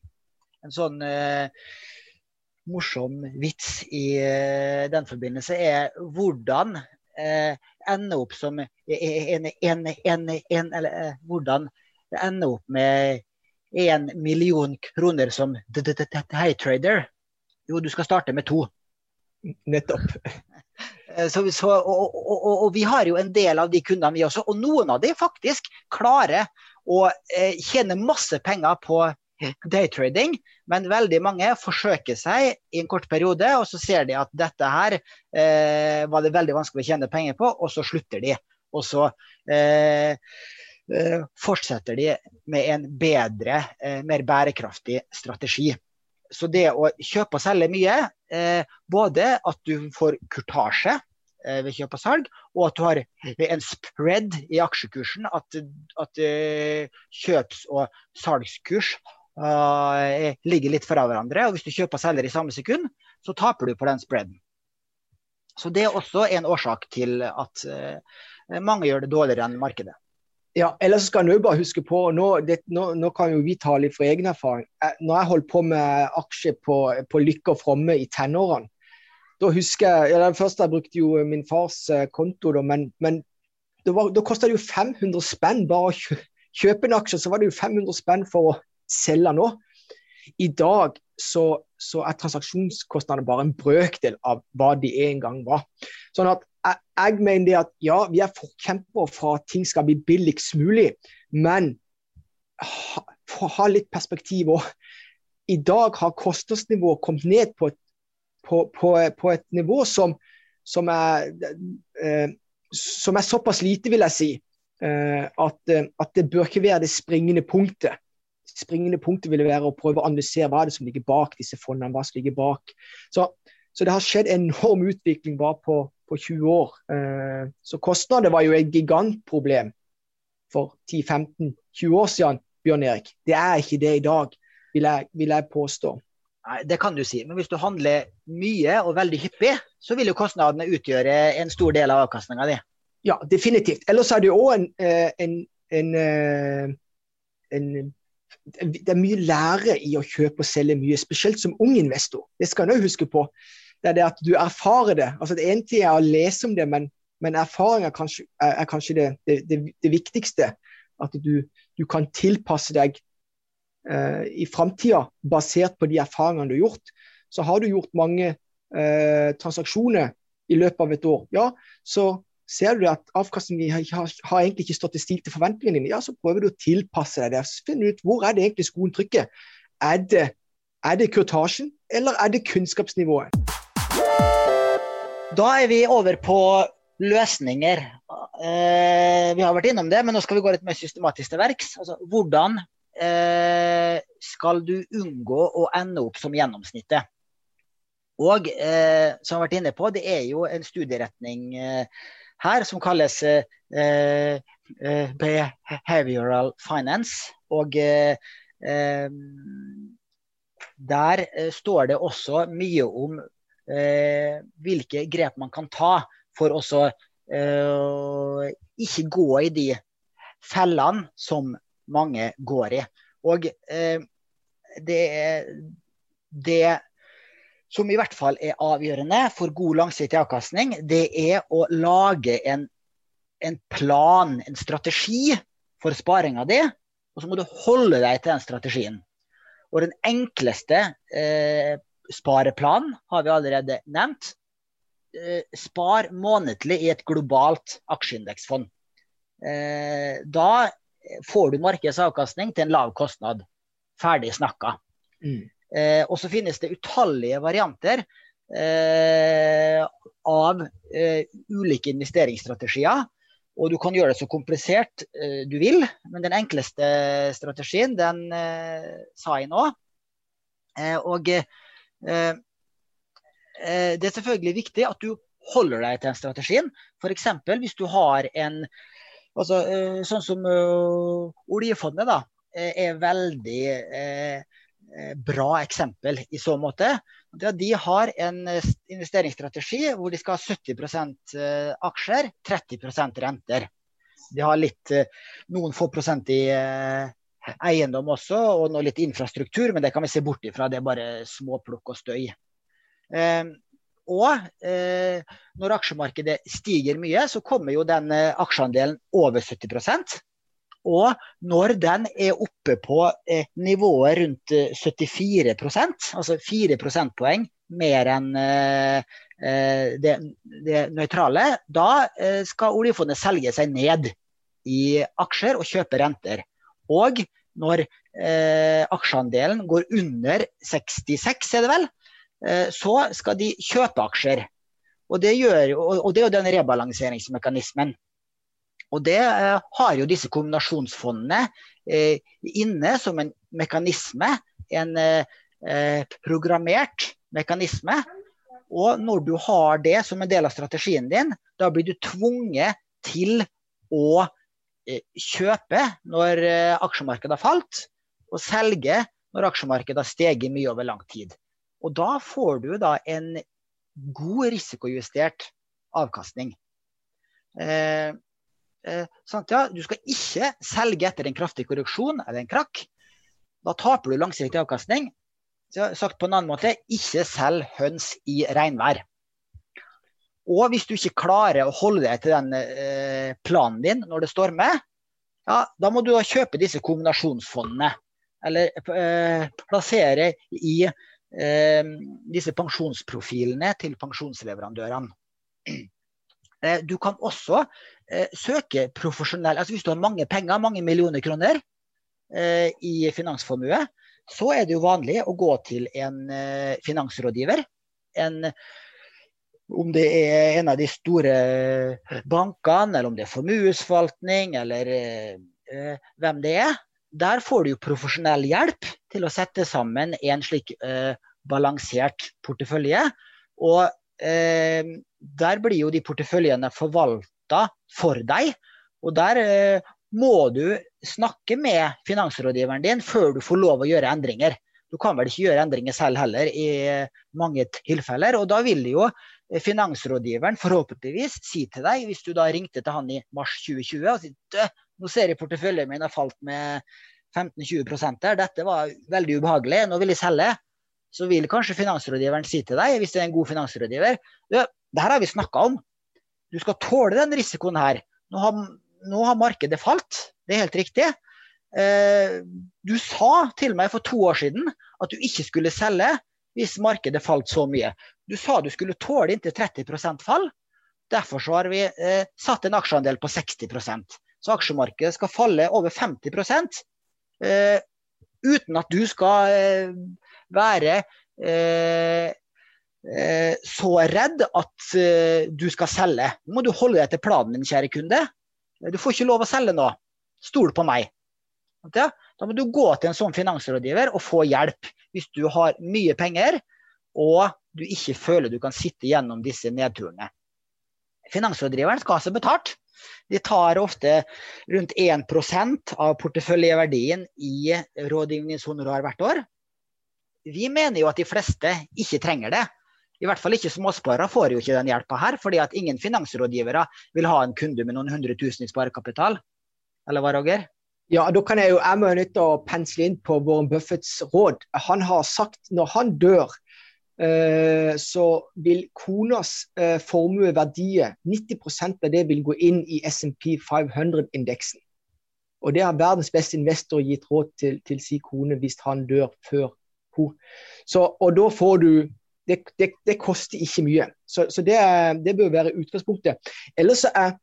En sånn eh, morsom vits i eh, den forbindelse er hvordan eh, ende opp som en, en, en, en eller eh, hvordan ende opp med én million kroner som high-trader. Jo, du skal starte med to. Nettopp. Eh, så, så, og, og, og, og, vi har jo en del av de kundene, vi også. Og noen av de faktisk klarer å eh, tjene masse penger på daytrading, men veldig mange forsøker seg i en kort periode, og så ser de at dette her eh, var det veldig vanskelig å tjene penger på, og så slutter de. Og så eh, eh fortsetter de med en bedre, eh, mer bærekraftig strategi. Så det å kjøpe og selge mye, eh, både at du får kurtasje ved kjøp og salg, og at du har en spread i aksjekursen. At, at kjøps- og salgskurs uh, ligger litt fra hverandre. og Hvis du kjøper og selger i samme sekund, så taper du på den spreaden. Så Det er også en årsak til at uh, mange gjør det dårligere enn markedet. Ja, ellers skal en bare huske på, nå, det, nå, nå, kan jo vi tale fra egen erfaring. Når jeg holdt på med aksjer på, på Lykke og Fromme i tenårene, da husker jeg ja, Først jeg brukte jo min fars eh, konto, da, men, men var, da kosta det jo 500 spenn bare å kjøpe en aksje. Så var det jo 500 spenn for å selge nå. I dag så, så er transaksjonskostnadene bare en brøkdel av hva de en gang var. Sånn at jeg, jeg mener det at ja, vi er forkjempere for at ting skal bli billigst mulig, men ha, for å ha litt perspektiv òg. I dag har kostnadsnivået kommet ned på et, på, på, på et nivå som, som, er, eh, som, er, såpass lite, vil jeg si, eh, at, at, det bør ikke være det springende punktet. Springende punktet ville være å prøve å analysere hva det som ligger bak disse fondene. hva som ligger bak. Så, så det har skjedd enorm utvikling bare på, på 20 år. Eh, så kostnader var jo et gigantproblem for 10-15-20 år siden, Bjørn Erik. Det er ikke det i dag, vil jeg, vil jeg påstå. Nei, Det kan du si, men hvis du handler mye og veldig hyppig, så vil jo kostnadene utgjøre en stor del av avkastninga di. Ja, definitivt. Ellers er det jo òg en, eh, en, en, eh, en, Det er mye lære i å kjøpe og selge mye, spesielt som ung investor. Det skal en òg huske på det er det at du erfarer det. Altså Det ene ting er å lese om det, men, men erfaring er kanskje, er, er kanskje det, det, det, viktigste. At du, du kan tilpasse deg uh, i framtida basert på de erfaringene du har gjort. Så har du gjort mange uh, transaksjoner i løpet av et år, ja, så ser du at avkastningen har, har, egentlig ikke stått i stil til forventningene dine, ja, så prøver du å tilpasse deg det. Finn ut hvor er det egentlig skoen trykker. Er det, er det kurtasjen, eller er det kunnskapsnivået? Da er vi over på løsninger. Eh, vi har vært innom det, men nå skal vi gå litt mer systematisk til verks. Altså, hvordan eh, skal du unngå å ende opp som gjennomsnittet? Og eh, som vi har vært inne på, det er jo en studieretning eh, her som kalles eh, eh, behavioral finance. Og der står det også mye om eh, hvilke grep man kan ta for å eh, ikke gå i de fellene som mange går i. Og eh, det, det som i hvert fall er avgjørende for god langsiktig avkastning, det er å lage en, en plan, en strategi for sparinga di. Og så må du holde deg til den strategien. Og den enkleste eh, spareplanen har vi allerede nevnt. Eh, spar månedlig i et globalt aksjeindeksfond. Eh, da får du markedsavkastning til en lav kostnad. Ferdig snakka. Mm. Eh, og så finnes det utallige varianter av ulike investeringsstrategier. Og du kan gjøre det så komplisert du vil, men den enkleste strategien, den sa jeg nå. og Eh, eh, det er selvfølgelig viktig at du holder deg til den strategien. F.eks. hvis du har en altså, eh, Sånn som oljefondet da, er veldig bra eksempel i så måte. De har en investeringsstrategi hvor de skal ha 70% aksjer, 30% renter. De har litt, noen få prosent i eiendom også, og noe litt infrastruktur, men det kan vi se bort ifra. Det er bare småplukk og støy. Og eh, når aksjemarkedet stiger mye, så kommer jo den eh, aksjeandelen over 70 Og når den er oppe på eh, nivået rundt 74 eh, altså 4 prosentpoeng mer enn eh, eh, det, det, nøytrale, da skal oljefondet selge seg ned i aksjer og kjøpe renter. Og når aksjeandelen går under 66, er det vel, Eh, så skal de kjøpe aksjer. Og det, gjør, og det er jo den rebalanseringsmekanismen. Og det eh, har jo disse kombinasjonsfondene eh, inne som en mekanisme. En programmert mekanisme. Og når du har det som en del av strategien din, da blir du tvunget til å kjøpe når aksjemarkedet har falt, og selge når aksjemarkedet har steget mye over lang tid. Og da får du da en god risikojustert avkastning. Eh, eh, ja, du skal ikke selge etter en kraftig korreksjon eller en krakk. Da taper du langsiktig avkastning. Så sagt på en annen måte, ikke selg høns i regnvær. Og hvis du ikke klarer å holde deg til den eh, planen din når det stormer, ja, da må du da kjøpe disse kombinasjonsfondene. Eller eh, plassere i Eh, disse pensjonsprofilene til pensjonsleverandørene. Eh, du kan også eh, søke profesjonell altså Hvis du har mange penger, mange millioner kroner i finansformue, så er det jo vanlig å gå til en finansrådgiver. En, om det er en av de store bankene, eller om det er formuesforvaltning, eller eh, hvem det er. Der får du jo profesjonell hjelp til å sette sammen en slik eh, balansert portefølje. Og eh, der blir jo de porteføljene forvalta for deg. Og der eh, må du snakke med finansrådgiveren din før du får lov å gjøre endringer. Du kan vel ikke gjøre endringer selv heller i mange tilfeller. Og da vil jo finansrådgiveren forhåpentligvis si til deg, hvis du da ringte til han i mars 2020 og sier nå ser jeg porteføljen min har falt med 15-20 der. Dette var veldig ubehagelig. Nå vil jeg selge. Så vil kanskje finansrådgiveren si til deg, hvis det er en god finansrådgiver, det her har vi snakka om. Du skal tåle den risikoen her. Nå har, nå har, markedet falt. Det er helt riktig. Eh, du sa til meg for to år siden at du ikke skulle selge hvis markedet falt så mye. Du sa du skulle tåle inntil 30% fall. Derfor har vi eh, satt en aksjeandel på 60% Så aksjemarkedet skal falle over 50 eh, uten at du skal eh, være eh, eh, så redd at eh, du skal selge. Nå må du holde deg til planen din, kjære kunde. Du får ikke lov å selge nå. Stol på meg. Da må du gå til en sånn finansrådgiver og få hjelp hvis du har mye penger og du ikke føler du kan sitte gjennom disse nedturene. Finansrådgiveren skal ha seg betalt. De tar ofte rundt 1% av porteføljeverdien i rådgivningshonorar hvert år. Vi mener jo at de fleste ikke trenger det. I hvert fall ikke småsparere får jo ikke den hjelpa her, fordi at ingen finansrådgivere vil ha en kunde med noen hundre tusen i sparekapital. Eller hva, Roger? Ja, da kan jeg jo jeg må nytte å pensle inn på Warren Buffetts råd. Han har sagt når han dør, Eh, så vil konas eh, formueverdier 90% av det vil gå inn i SMP 500-indeksen. Og det har verdens beste investor gitt råd til, til sin kone hvis han dør før hun. Så, og da får du Det, det, det koster ikke mye. Så, så det, det, bør være utgangspunktet. Ellers så er,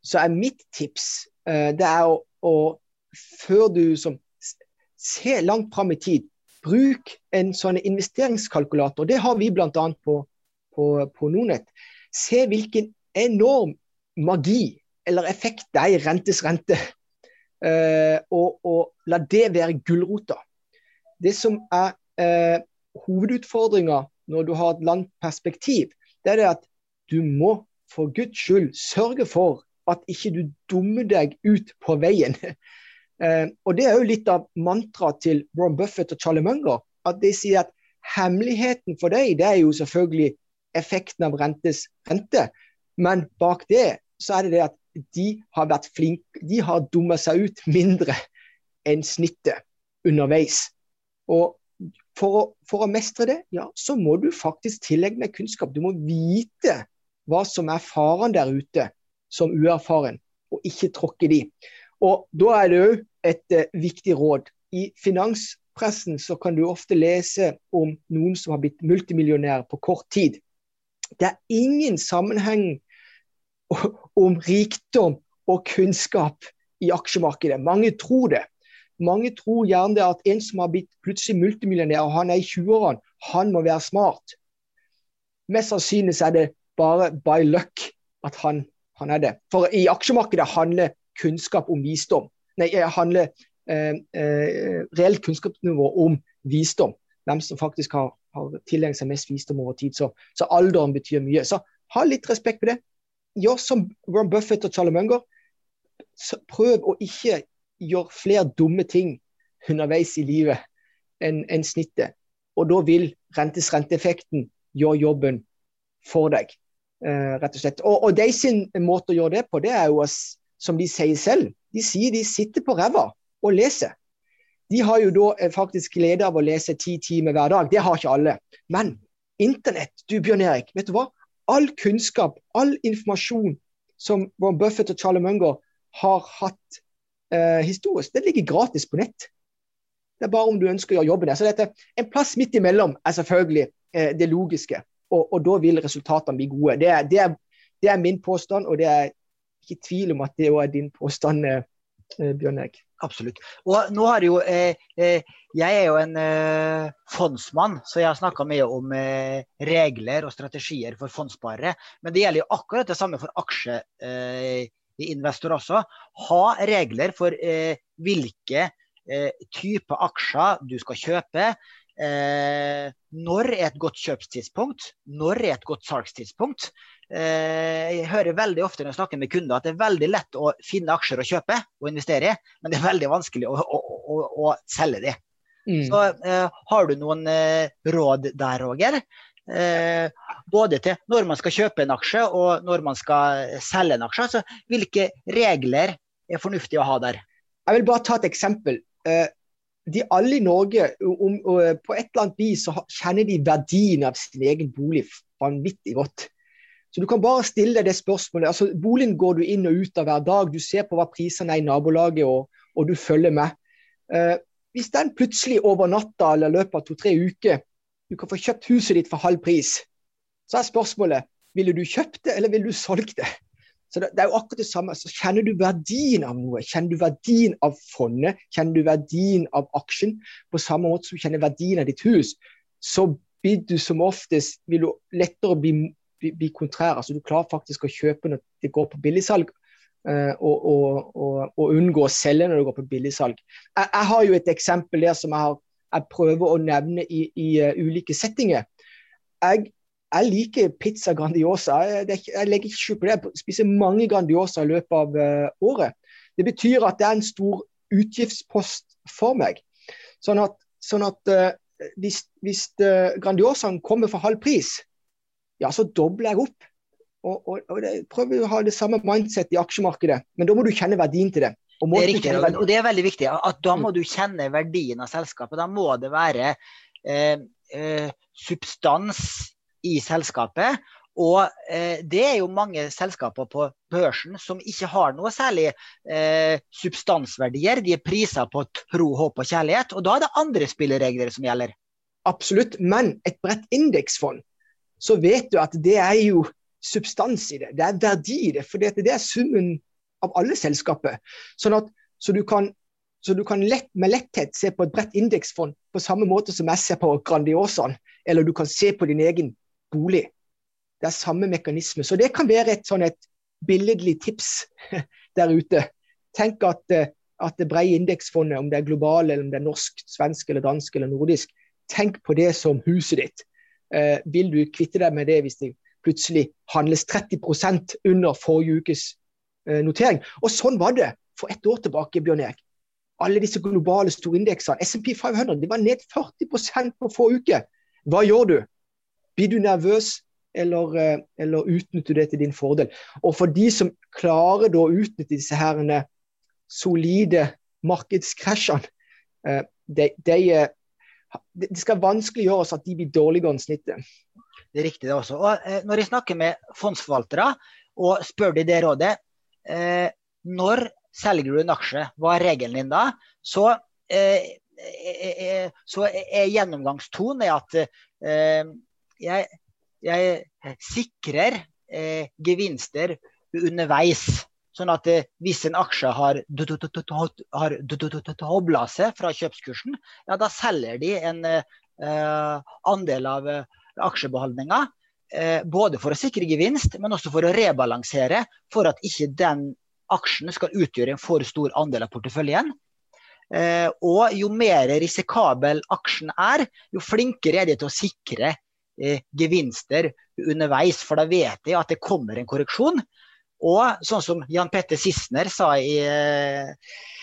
så er mitt tips uh, det er å, å før du som Se langt fram i tid, Bruk en sånn investeringskalkulator. Det har vi bl.a. På, på, på Nonet. Se hvilken enorm magi eller effekt det er i rentes rente. Uh, og, og, la det være gulrota. Det som er uh, hovedutfordringa når du har et langt perspektiv, det er det at du må for Guds skyld sørge for at ikke du dummer deg ut på veien. Eh, og Det er jo litt av mantraet til Ron Buffett og Charlie Munger. at de sier at hemmeligheten for deg, det er jo selvfølgelig effekten av rentes rente. Men bak det så er det det at de har vært flinke, de har dumma seg ut mindre enn snittet underveis. Og for å, for å, mestre det, ja, så må du faktisk tillegge deg kunnskap. Du må vite hva som er faren der ute som uerfaren, og ikke tråkke de. Og Da er det òg et uh, viktig råd. I finanspressen så kan du ofte lese om noen som har blitt multimillionær på kort tid. Det er ingen sammenheng om rikdom og kunnskap i aksjemarkedet. Mange tror det. Mange tror gjerne det at en som har blitt plutselig multimillionær, og han er i 20-årene, han må være smart. Mest sannsynlig er det bare by luck at han, han er det. For i aksjemarkedet handler kunnskap om visdom. Nei, handler eh, eh, reelt kunnskapsnivå om visdom. Hvem som faktisk har, har tilegnet seg mest visdom over tid. Så, så, alderen betyr mye. Så ha litt respekt for det. Gjør som Ron Buffett og Charlie Munger. Prøv å ikke gjør flere dumme ting underveis i livet enn en snittet. Og da vil rentes renteeffekten gjøre jobben for deg, eh, rett og slett. Og, og de sin måte å gjøre det på, det er jo som de sier selv. De sier de sitter på ræva og leser. De har jo da eh, faktisk glede av å lese ti timer hver dag. Det har ikke alle. Men internett, du Bjørn Erik, vet du hva? All kunnskap, all informasjon som Warren Buffett og Charlie Munger har hatt eh, historisk, det ligger gratis på nett. Det er bare om du ønsker å gjøre jobben der. Så dette, En plass midt imellom er selvfølgelig eh, det logiske, og, og, da vil resultatene bli gode. Det er, det, er, det er, min påstand, og det er ikke tvil om at det òg er din påstand, eh, eh, Bjørn Erik. Absolutt. Og nå har jo, eh, eh, Jeg er jo en eh, fondsmann, så jeg har snakka mye om eh, regler og strategier for fondssparere. Men det gjelder jo akkurat det samme for aksje investor også, ha regler for eh, hvilke eh, type aksjer du skal kjøpe. Eh, når er et godt kjøpstidspunkt? Når er et godt salgstidspunkt? Eh, jeg hører veldig ofte når jeg snakker med kunder at det er veldig lett å finne aksjer å kjøpe og investere i, men det er veldig vanskelig å, å, å, å selge de. Mm. Så eh, Har du noen eh, råd der, Roger? Eh, både til når man skal kjøpe en aksje og når man skal selge en aksje. Altså, hvilke regler er fornuftig å ha der? Jeg vil bare ta et eksempel. Eh, de alle i Norge, om, om, på et eller annet vis, så kjenner de verdien av sin egen bolig vanvittig godt. Så Du kan bare stille deg det spørsmålet. altså Boligen går du inn og ut av hver dag. Du ser på hva prisene er i nabolaget, og, og du følger med. Eh, hvis den plutselig over natta eller løpet av to-tre uker du kan få kjøpt huset ditt for halv pris. Så er spørsmålet ville du kjøpt det, eller ville du solgt det? Så det, det, er jo akkurat det samme. Så Kjenner du verdien av noe? Kjenner du verdien av fondet? Kjenner du verdien av aksjen? På samme måte som du kjenner verdien av ditt hus, så vil du som oftest vil du lettere bli, bli, bli kontrær. Altså Du klarer faktisk å kjøpe når det går på billigsalg, uh, og, og, og, og, unngå å selge når det går på billigsalg. Jeg, jeg har jo et eksempel der som jeg har jeg prøver å nevne i, i uh, ulike settinger. Jeg, jeg, liker pizza Grandiosa. Jeg, jeg legger ikke skjul på det. Jeg spiser mange Grandiosa i løpet av uh, året. Det betyr at det er en stor utgiftspost for meg. Sånn at, sånn at uh, hvis, hvis Grandiosaen kommer for halv pris, ja, så dobler jeg opp. Og, og, og det, prøver å ha det samme mindset i aksjemarkedet, men da må du kjenne verdien til det. Og det er riktig, og det er veldig viktig. at Da må mm. du kjenne verdien av selskapet. Da må det være eh, eh, substans i selskapet. Og eh, det er jo mange selskaper på børsen som ikke har noe særlig eh, substansverdier. De er priser på tro, håp og kjærlighet. Og da er det andre spilleregler som gjelder. Absolutt. Men et bredt indeksfond, så vet du at det er jo substans i det. Det er verdi i det. For det er summen av alle selskaper. Sånn at, så du kan, så du kan lett, med letthet se på et bredt indeksfond på samme måte som jeg ser på Grandiosaen, eller du kan se på din egen bolig. Det er samme mekanisme. Så det kan være et, sånn et billedlig tips der ute. Tenk at, eh, at det brede indeksfondet, om det er global, eller om det er norsk, svensk, eller dansk eller nordisk, tenk på det som huset ditt. Eh, vil du kvitte deg med det hvis det plutselig handles 30% under forrige ukes notering. Og sånn var det for ett år tilbake, Bjørn Erik. alle disse globale storindeksene. SMP 500 det var ned 40% på få uker. Hva gjør du? Blir du nervøs, eller, eh, eller, utnytter du det til din fordel? Og for de som klarer å utnytte disse herrene solide markedskrasjene, eh, det de, de skal vanskeliggjøres at de blir dårligere enn snittet. Det er riktig, det også. Og eh, Når jeg snakker med fondsforvaltere og spør de det rådet, eh, når selger du en aksje, hva er regelen din da? Så, eh, eh, eh så er gjennomgangstonen at eh, jeg, jeg, sikrer gevinster underveis. Sånn at hvis en aksje har dobla seg fra kjøpskursen, ja, da selger de en andel av aksjebeholdninga. Både for å sikre gevinst, men også for å rebalansere, for at ikke den aksjen skal utgjøre en for stor andel av porteføljen. Eh, og jo mer risikabel aksjen er, jo flinkere er de til å sikre eh, gevinster underveis. For da vet de at det kommer en korreksjon. Og sånn som Jan Petter Sissener sa i eh, Eh,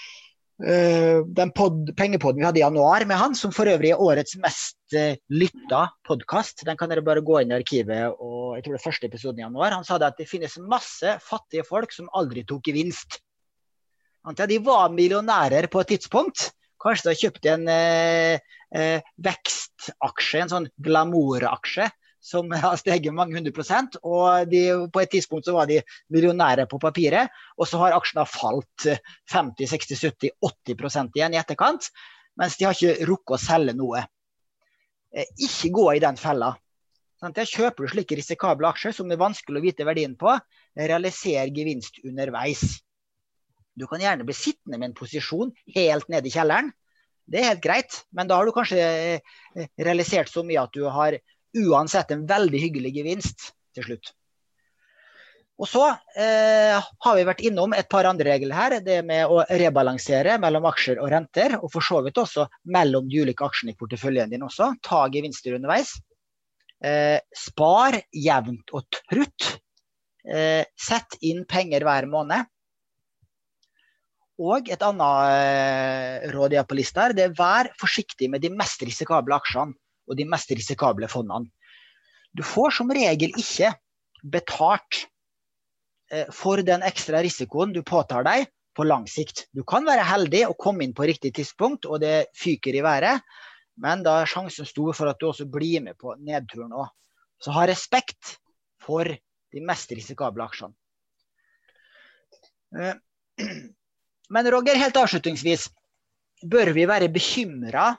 den pod, pengepodden vi hadde i januar med han, som for øvrig er årets mest uh, lytta podkast. Den kan dere bare gå inn i arkivet og jeg tror det er første episoden i januar. Han sa det at det finnes masse fattige folk som aldri tok gevinst. De var millionærer på et tidspunkt. Kanskje de har kjøpt en uh, uh, vekstaksje, en sånn glamouraksje som har steget mange hundre prosent. Og de, på et tidspunkt så var de millionærer på papiret. Og så har aksjene falt 50-60-70-80% igjen i etterkant. Mens de har ikke rukket å selge noe. Eh, ikke gå i den fella. Jeg kjøper du slike risikable aksjer som det er vanskelig å vite verdien på, realiser gevinst underveis. Du kan gjerne bli sittende med en posisjon helt nede i kjelleren. Det er helt greit, men da har du kanskje eh, realisert så mye at du har uansett en veldig hyggelig gevinst til slutt. Og så eh, har vi vært innom et par andre regler her. Det med å rebalansere mellom aksjer og renter. Og for så vidt også mellom de ulike aksjene i porteføljen din også. Ta gevinster underveis. Eh, spar jevnt og trutt. Eh, sett inn penger hver måned. Og et annet eh, råd jeg har på lista her, det er vær forsiktig med de mest risikable aksjene og de mest risikable fondene. Du får som regel ikke betalt eh, for den ekstra risikoen du påtar deg på lang sikt. Du kan være heldig og komme inn på riktig tidspunkt, og det fyker i været. Men da er sjansen stor for at du også blir med på nedturen òg. Så ha respekt for de mest risikable aksjene. Eh, men Roger, helt avslutningsvis. Bør vi være bekymra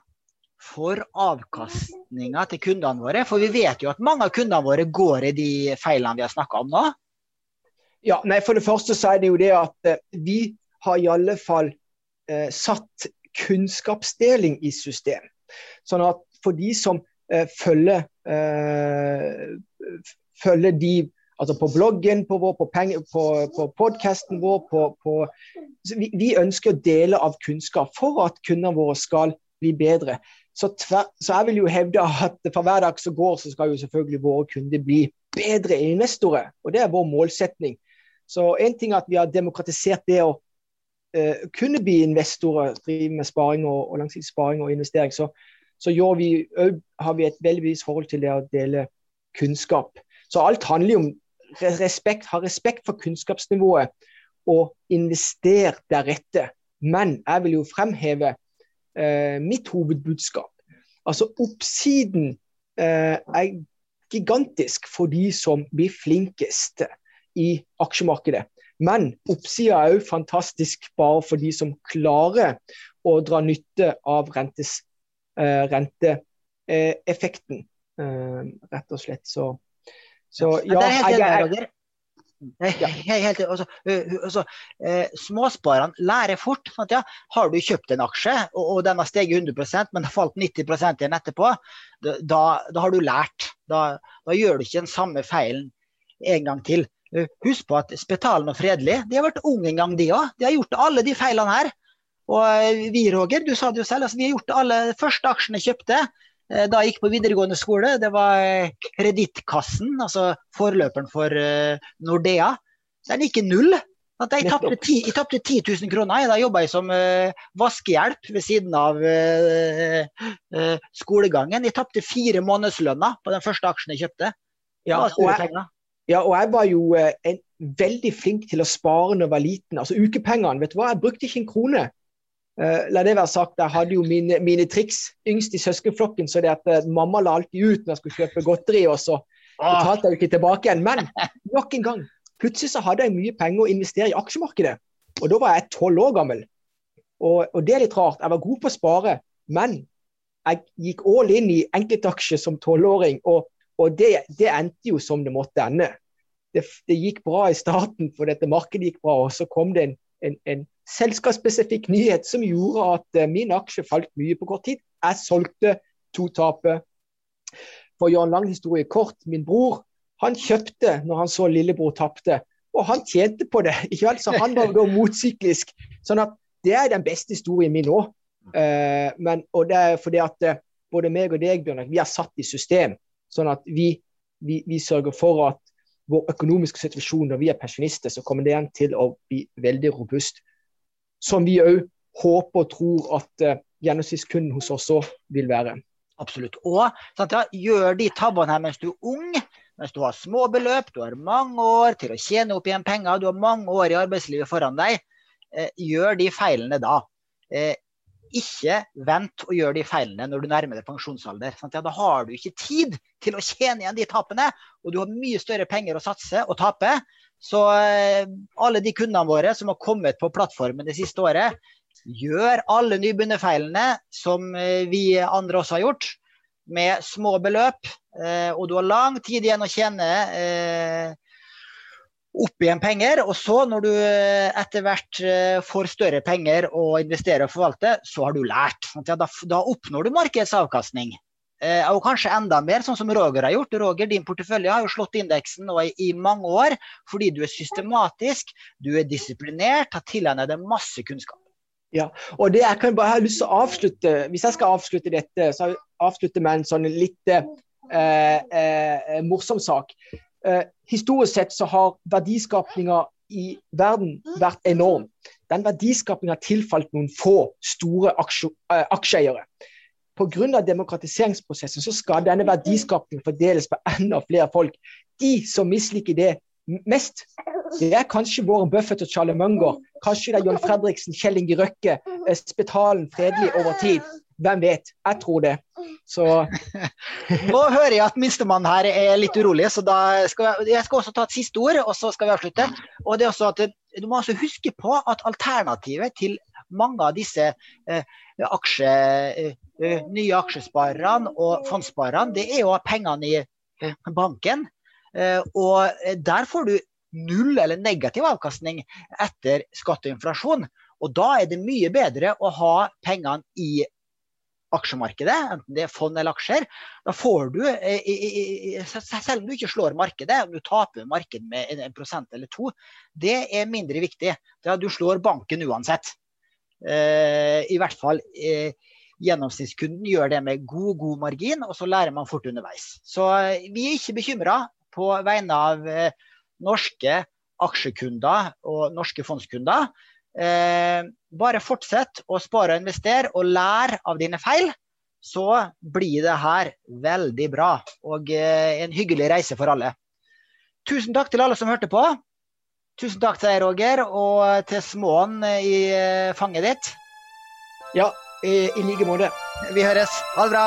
for avkastninga til kundene våre? For vi vet jo at mange av kundene våre går i de feilene vi har snakka om nå. Ja, nei, For det første så er det jo det at eh, vi har i alle fall eh, satt kunnskapsdeling i system. Sånn at for de som eh, følger, eh, følger de Altså på bloggen på vår, på, penge, på, på podkasten vår på, vi, vi, ønsker å dele av kunnskap for at kundene våre skal bli bedre. Så, tver, så, jeg vil jo hevde at for hver dag som går, så skal jo selvfølgelig våre kunder bli bedre investorer. Og det er vår målsetning. Så en ting er at vi har demokratisert det å uh, kunne bli investorer, drive med sparing og, og langsiktig sparing og investering. Så, så vi, har vi et veldig bevisst forhold til det å dele kunnskap. Så alt handler jo om respekt, ha respekt for kunnskapsnivået og investere deretter. Men jeg vil jo fremheve mitt hovedbudskap. Altså oppsiden eh, er gigantisk for de som blir flinkest i aksjemarkedet. Men oppsida er òg fantastisk bare for de som klarer å dra nytte av rentes, eh, renteeffekten, eh, rett og slett. Så, så ja, jeg, jeg, ja. Helt, altså, altså, eh, småsparerne lærer fort. Sånn ja, har du kjøpt en aksje, og, og den har steget 100% men har falt 90% igjen etterpå, da, da, har du lært. Da, da, gjør du ikke den samme feilen en gang til. Husk på at Spetalen og Fredelig de har vært unge en gang, de òg. De har gjort alle de feilene her. Og vi, Roger, du sa det jo selv, altså, vi har gjort alle første aksjene kjøpte. Eh, da jeg gikk på videregående skole, det var eh, Kredittkassen, altså forløperen for eh, Nordea. Den gikk i null. Jeg tapte 10, 10 000 kroner. Da jobba jeg som vaskehjelp ved siden av skolegangen. Jeg tapte fire månedslønner på den første aksjen jeg kjøpte. Ja, og jeg, ja, og jeg var jo en, veldig flink til å spare når jeg var liten. Altså ukepengene, vet du hva, jeg brukte ikke en krone. La det være sagt, jeg hadde jo mine, mine triks yngst i søskenflokken, så det at mamma la alltid ut når jeg skulle kjøpe godteri, og så betalte jeg jo ikke tilbake igjen. Men nok en gang, Plutselig så hadde jeg mye penger å investere i aksjemarkedet. Og da var jeg tolv år gammel. Og, og, det er litt rart. Jeg var god på å spare, men jeg gikk all in i enkeltaksjer som tolvåring. Og, og det, det, endte jo som det måtte ende. Det, det, gikk bra i starten, for dette markedet gikk bra. Og så kom det en, en, en selskapsspesifikk nyhet som gjorde at uh, min aksje falt mye på kort tid. Jeg solgte to tape. For å gjøre en lang historie kort, min bror han kjøpte når han så lillebror tapte, og han tjente på det. ikke vel? Så han var da motsyklisk. Sånn at det er den beste historien min nå. Uh, og det er fordi at uh, både meg og deg, Bjørn, vi er satt i system. Sånn at vi, vi, vi sørger for at vår økonomiske situasjon når vi er pensjonister, så kommer det igjen til å bli veldig robust. Som vi òg håper og tror at uh, gjennomsnittskunden hos oss òg vil være. Absolutt. Og sant, ja, gjør de tabbene her mens du er ung, mens du har små beløp, du har mange år til å tjene opp igjen penger, du har mange år i arbeidslivet foran deg. Eh, gjør de feilene da. Eh, ikke vent og gjør de feilene når du nærmer deg pensjonsalder. Ja, da har du ikke tid til å tjene igjen de tapene, og du har mye større penger å satse og tape. Så eh, alle de kundene våre som har kommet på plattformen det siste året, gjør alle nybegynnerfeilene som eh, vi andre også har gjort med små beløp, eh, og du har lang tid igjen å tjene opp igjen penger. Og så, når du eh, etter hvert får større penger å investere og forvalte, så har du lært. Ja, da, da, oppnår du markedsavkastning. Og kanskje enda mer, sånn som Roger har gjort. Roger, din portefølje har jo slått indeksen nå i mange år fordi du er systematisk, du er disiplinert, har tilegnet deg masse kunnskap. Ja, og det jeg kan bare ha lyst til å avslutte, Hvis jeg skal avslutte dette, så avslutte med en sånn litt eh, eh, morsom sak. Eh, historisk sett så har verdiskapinga i verden vært enorm. Den verdiskapinga tilfalt noen få store eh, aksjeeiere. Pga. demokratiseringsprosessen så skal denne verdiskapningen fordeles på enda flere folk. De som misliker det mest, det er kanskje Warren Buffett og Charlie Munger. Kanskje det er John Fredriksen, Kjell Inge Røkke, eh, Spetalen fredelig over tid. Hvem vet? Jeg tror det. Så Nå hører jeg at minstemann her er litt urolig, så skal jeg, jeg, skal også ta et siste ord, og så skal vi avslutte. Og det er også at Du må altså huske på at alternativet til mange av disse eh, aksje, eh, nye aksjesparerne og fondssparerne, det er jo pengene i eh, banken. Eh, og der får du null eller negativ avkastning etter skatteinflasjon. og. Da er det mye bedre å ha pengene i aksjemarkedet, enten det er fond eller aksjer, da får du, eh, selv om du ikke slår markedet, om du taper markedet med en prosent eller to, det er mindre viktig. Da du slår banken uansett. Eh, I hvert fall eh, gjennomsnittskunden gjør det med god, god margin, og så lærer man fort underveis. Så vi er ikke bekymra på vegne av norske aksjekunder og norske fondskunder. Eh, bare fortsett å spare og investere, og lær av dine feil. Så blir det her veldig bra og eh, en hyggelig reise for alle. Tusen takk til alle som hørte på. Tusen takk til deg, Roger, og til småen i eh, fanget ditt. Ja, i, i like måte. Vi høres. Ha det bra.